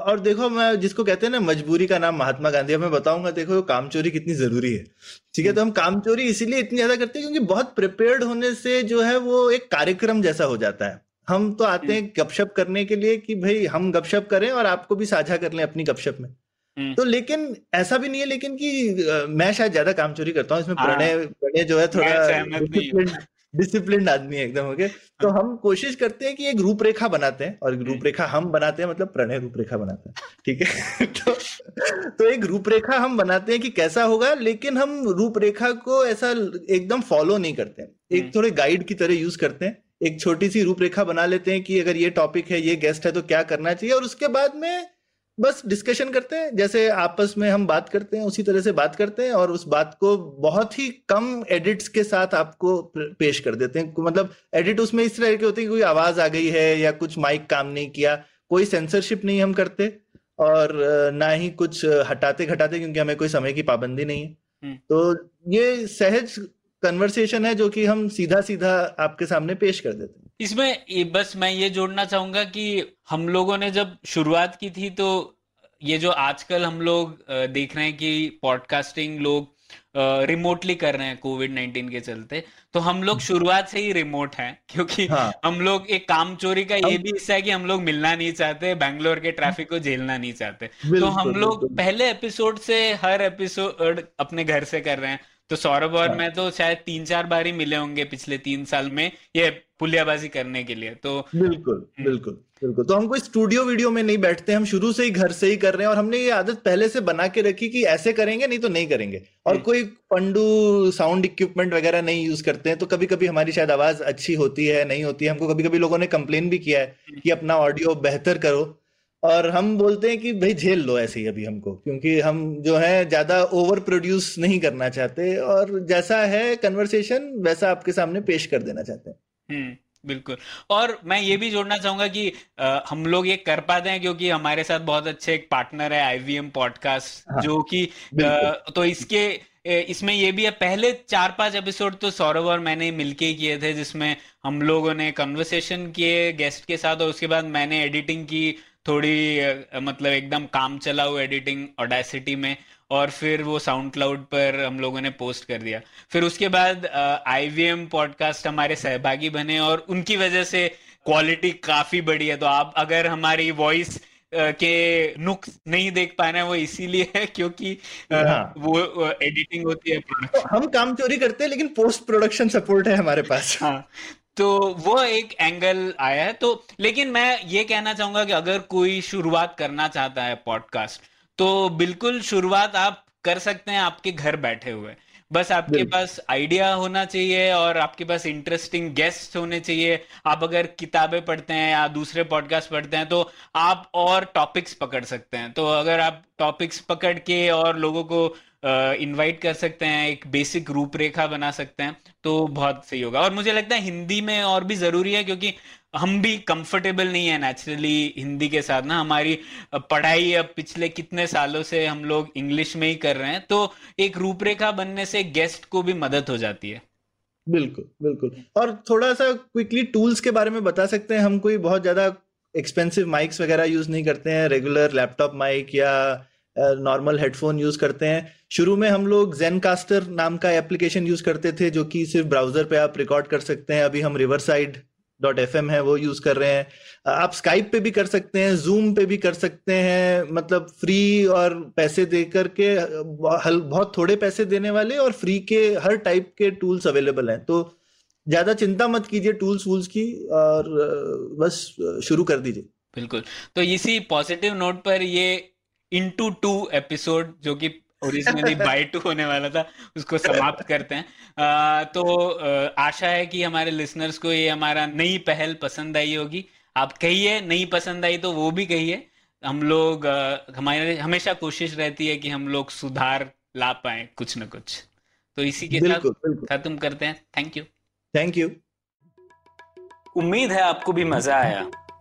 और देखो मैं जिसको कहते हैं ना मजबूरी का नाम महात्मा गांधी अब मैं बताऊँगा देखो कामचोरी कितनी ज़रूरी है। ठीक है तो हम कामचोरी इसीलिए इतनी ज़्यादा करते हैं क्योंकि बहुत प्रिपेयर्ड होने से जो है वो एक कार्यक्रम जैसा हो जाता है। हम तो आते हैं गपशप करने के लिए कि भाई हम गपशप करें और आपको भी साझा कर लें अपनी गपशप में हम्म। तो लेकिन ऐसा भी नहीं है लेकिन कि मैं शायद ज़्यादा काम चोरी करता हूँ इसमें हाँ। प्रणय प्रणय जो है थोड़ा डिसिप्लिन आदमी है एकदम ओके तो हाँ। हम कोशिश करते हैं कि एक रूपरेखा बनाते हैं और हम्म। रूपरेखा हम बनाते हैं मतलब प्रणय रूपरेखा बनाते हैं ठीक है तो तो एक रूपरेखा हम बनाते हैं कि कैसा होगा लेकिन हम रूपरेखा को ऐसा एकदम फॉलो नहीं करते हैं एक हम्म। थोड़े गाइड की तरह यूज़ करते हैं एक छोटी सी रूपरेखा बना लेते हैं कि अगर ये टॉपिक है ये गेस्ट है तो क्या करना चाहिए? और उसके बाद में बस डिस्कशन करते हैं। जैसे आपस में हम बात करते हैं उसी तरह से बात करते हैं और उस बात को बहुत ही कम एडिट्स के साथ आपको पेश कर देते हैं। मतलब एडिट उसमें इस तरह के होते हैं कोई आवाज़ आ गई है या कुछ माइक काम नहीं किया कोई सेंसरशिप नहीं हम करते और ना ही कुछ हटाते घटाते क्योंकि हमें कोई समय की पाबंदी नहीं है। हम्म। तो ये सहज कन्वर्सेशन है जो कि हम सीधा सीधा आपके सामने पेश कर देते हैं। इसमें बस मैं ये जोड़ना चाहूँगा कि हम लोगों ने जब शुरुआत की थी तो ये जो आजकल हम लोग देख रहे हैं कि पॉडकास्टिंग लोग रिमोटली कर रहे हैं कोविड नाइन्टीन के चलते तो हम लोग शुरुआत से ही रिमोट हैं क्योंकि हाँ। हम लोग एक काम चोरी का ये भी हिस्सा है कि हम लोग मिलना नहीं चाहते बैंगलोर के ट्रैफ़िक को झेलना नहीं चाहते। तो हम लोग पहले एपिसोड से हर एपिसोड अपने घर से कर रहे हैं। तो सौरभ और हाँ। मैं तो शायद तीन चार बार ही मिले होंगे पिछले तीन साल में ये पुलियाबाजी करने के लिए तो बिल्कुल हम्म। बिल्कुल बिल्कुल तो हम कोई स्टूडियो वीडियो में नहीं बैठते हम शुरू से ही घर से ही कर रहे हैं और हमने ये आदत पहले से बना के रखी कि ऐसे करेंगे नहीं तो नहीं करेंगे और हम्म। कोई पंडू साउंड इक्विपमेंट वगैरह नहीं यूज़ करते हैं तो कभी कभी हमारी शायद आवाज़ अच्छी होती है नहीं होती है हमको कभी कभी लोगों ने कंप्लेन भी किया है हम्म। कि अपना ऑडियो बेहतर करो और हम बोलते हैं कि भाई झेल लो ऐसे ही अभी हमको क्योंकि हम जो है ज़्यादा ओवर प्रोड्यूस नहीं करना चाहते और जैसा है कन्वर्सेशन वैसा आपके सामने पेश कर देना चाहते हैं। हम्म, बिल्कुल। और मैं ये भी जोड़ना चाहूँगा कि आ, हम लोग ये कर पाते हैं क्योंकि हमारे साथ बहुत अच्छे एक पार्टनर है आईवीएम पॉडकास्ट हाँ, जो कि तो इसके इसमें ये भी है पहले चार पाँच एपिसोड तो सौरभ और मैंने मिलके किए थे जिसमें हम लोगों ने कन्वर्सेशन किए गेस्ट के साथ और उसके बाद मैंने एडिटिंग की थोड़ी मतलब एकदम काम चलाऊ एडिटिंग ऑडेसिटी में और फिर वो साउंड क्लाउड पर हम लोगों ने पोस्ट कर दिया। फिर उसके बाद आईवीएम पॉडकास्ट हमारे सहभागी बने और उनकी वजह से क्वालिटी काफ़ी बढ़ी है। तो आप अगर हमारी वॉइस के नुक्स नहीं देख पा रहे हैं वो इसीलिए है क्योंकि हाँ। वो एडिटिंग होती है तो हम काम चोरी करते हैं लेकिन पोस्ट प्रोडक्शन सपोर्ट है हमारे पास। हाँ। तो वो एक एंगल आया है। तो लेकिन मैं ये कहना चाहूँगा कि अगर कोई शुरुआत करना चाहता है पॉडकास्ट तो बिल्कुल शुरुआत आप कर सकते हैं आपके घर बैठे हुए। बस आपके पास आइडिया होना चाहिए और आपके पास इंटरेस्टिंग गेस्ट होने चाहिए। आप अगर किताबें पढ़ते हैं या दूसरे पॉडकास्ट पढ़ते हैं तो आप और टॉपिक्स पकड़ सकते हैं। तो अगर आप टॉपिक्स पकड़ के और लोगों को इनवाइट कर सकते हैं, एक बेसिक रूपरेखा बना सकते हैं तो बहुत सही होगा। और मुझे लगता है हिंदी में और भी ज़रूरी है, क्योंकि हम भी कंफर्टेबल नहीं है नेचुरली हिंदी के साथ ना। हमारी पढ़ाई अब पिछले कितने सालों से हम लोग इंग्लिश में ही कर रहे हैं तो एक रूपरेखा बनने से गेस्ट को भी मदद हो जाती है। बिल्कुल बिल्कुल। और थोड़ा सा क्विकली टूल्स के बारे में बता सकते हैं। हम कोई बहुत ज़्यादा एक्सपेंसिव माइक्स वगैरह यूज़ नहीं करते हैं। रेगुलर लैपटॉप माइक या नॉर्मल हेडफोन यूज़ करते हैं। शुरू में हम लोग जेन कास्टर नाम का एप्लीकेशन यूज़ करते थे, जो कि सिर्फ़ ब्राउज़र पे आप रिकॉर्ड कर सकते हैं। अभी हम रिवर साइड डॉट एफ़ है, वो यूज़ कर रहे हैं। आप स्काइप पे भी कर सकते हैं जूम पे भी कर सकते हैं मतलब फ्री और पैसे दे करके बहुत थोड़े पैसे देने वाले और फ्री के हर टाइप के टूल्स अवेलेबल हैं। तो ज़्यादा चिंता मत कीजिए टूल्स वूल्स की और बस शुरू कर दीजिए। बिल्कुल। तो इसी पॉजिटिव नोट पर ये इनटू टू एपिसोड जो कि ओरिजिनली बाय टू होने वाला था उसको समाप्त करते हैं। आ, तो आशा है कि हमारे लिसनर्स को ये हमारा नई पहल पसंद आई होगी। आप कहिए नहीं पसंद आई तो वो भी कहिए। हम लोग हमारे हमेशा कोशिश रहती है कि हम लोग सुधार ला पाए कुछ ना कुछ। तो इसी के साथ खत्म करते हैं। थैंक यू थैंक यू उम्मीद है आपको भी मज़ा आया।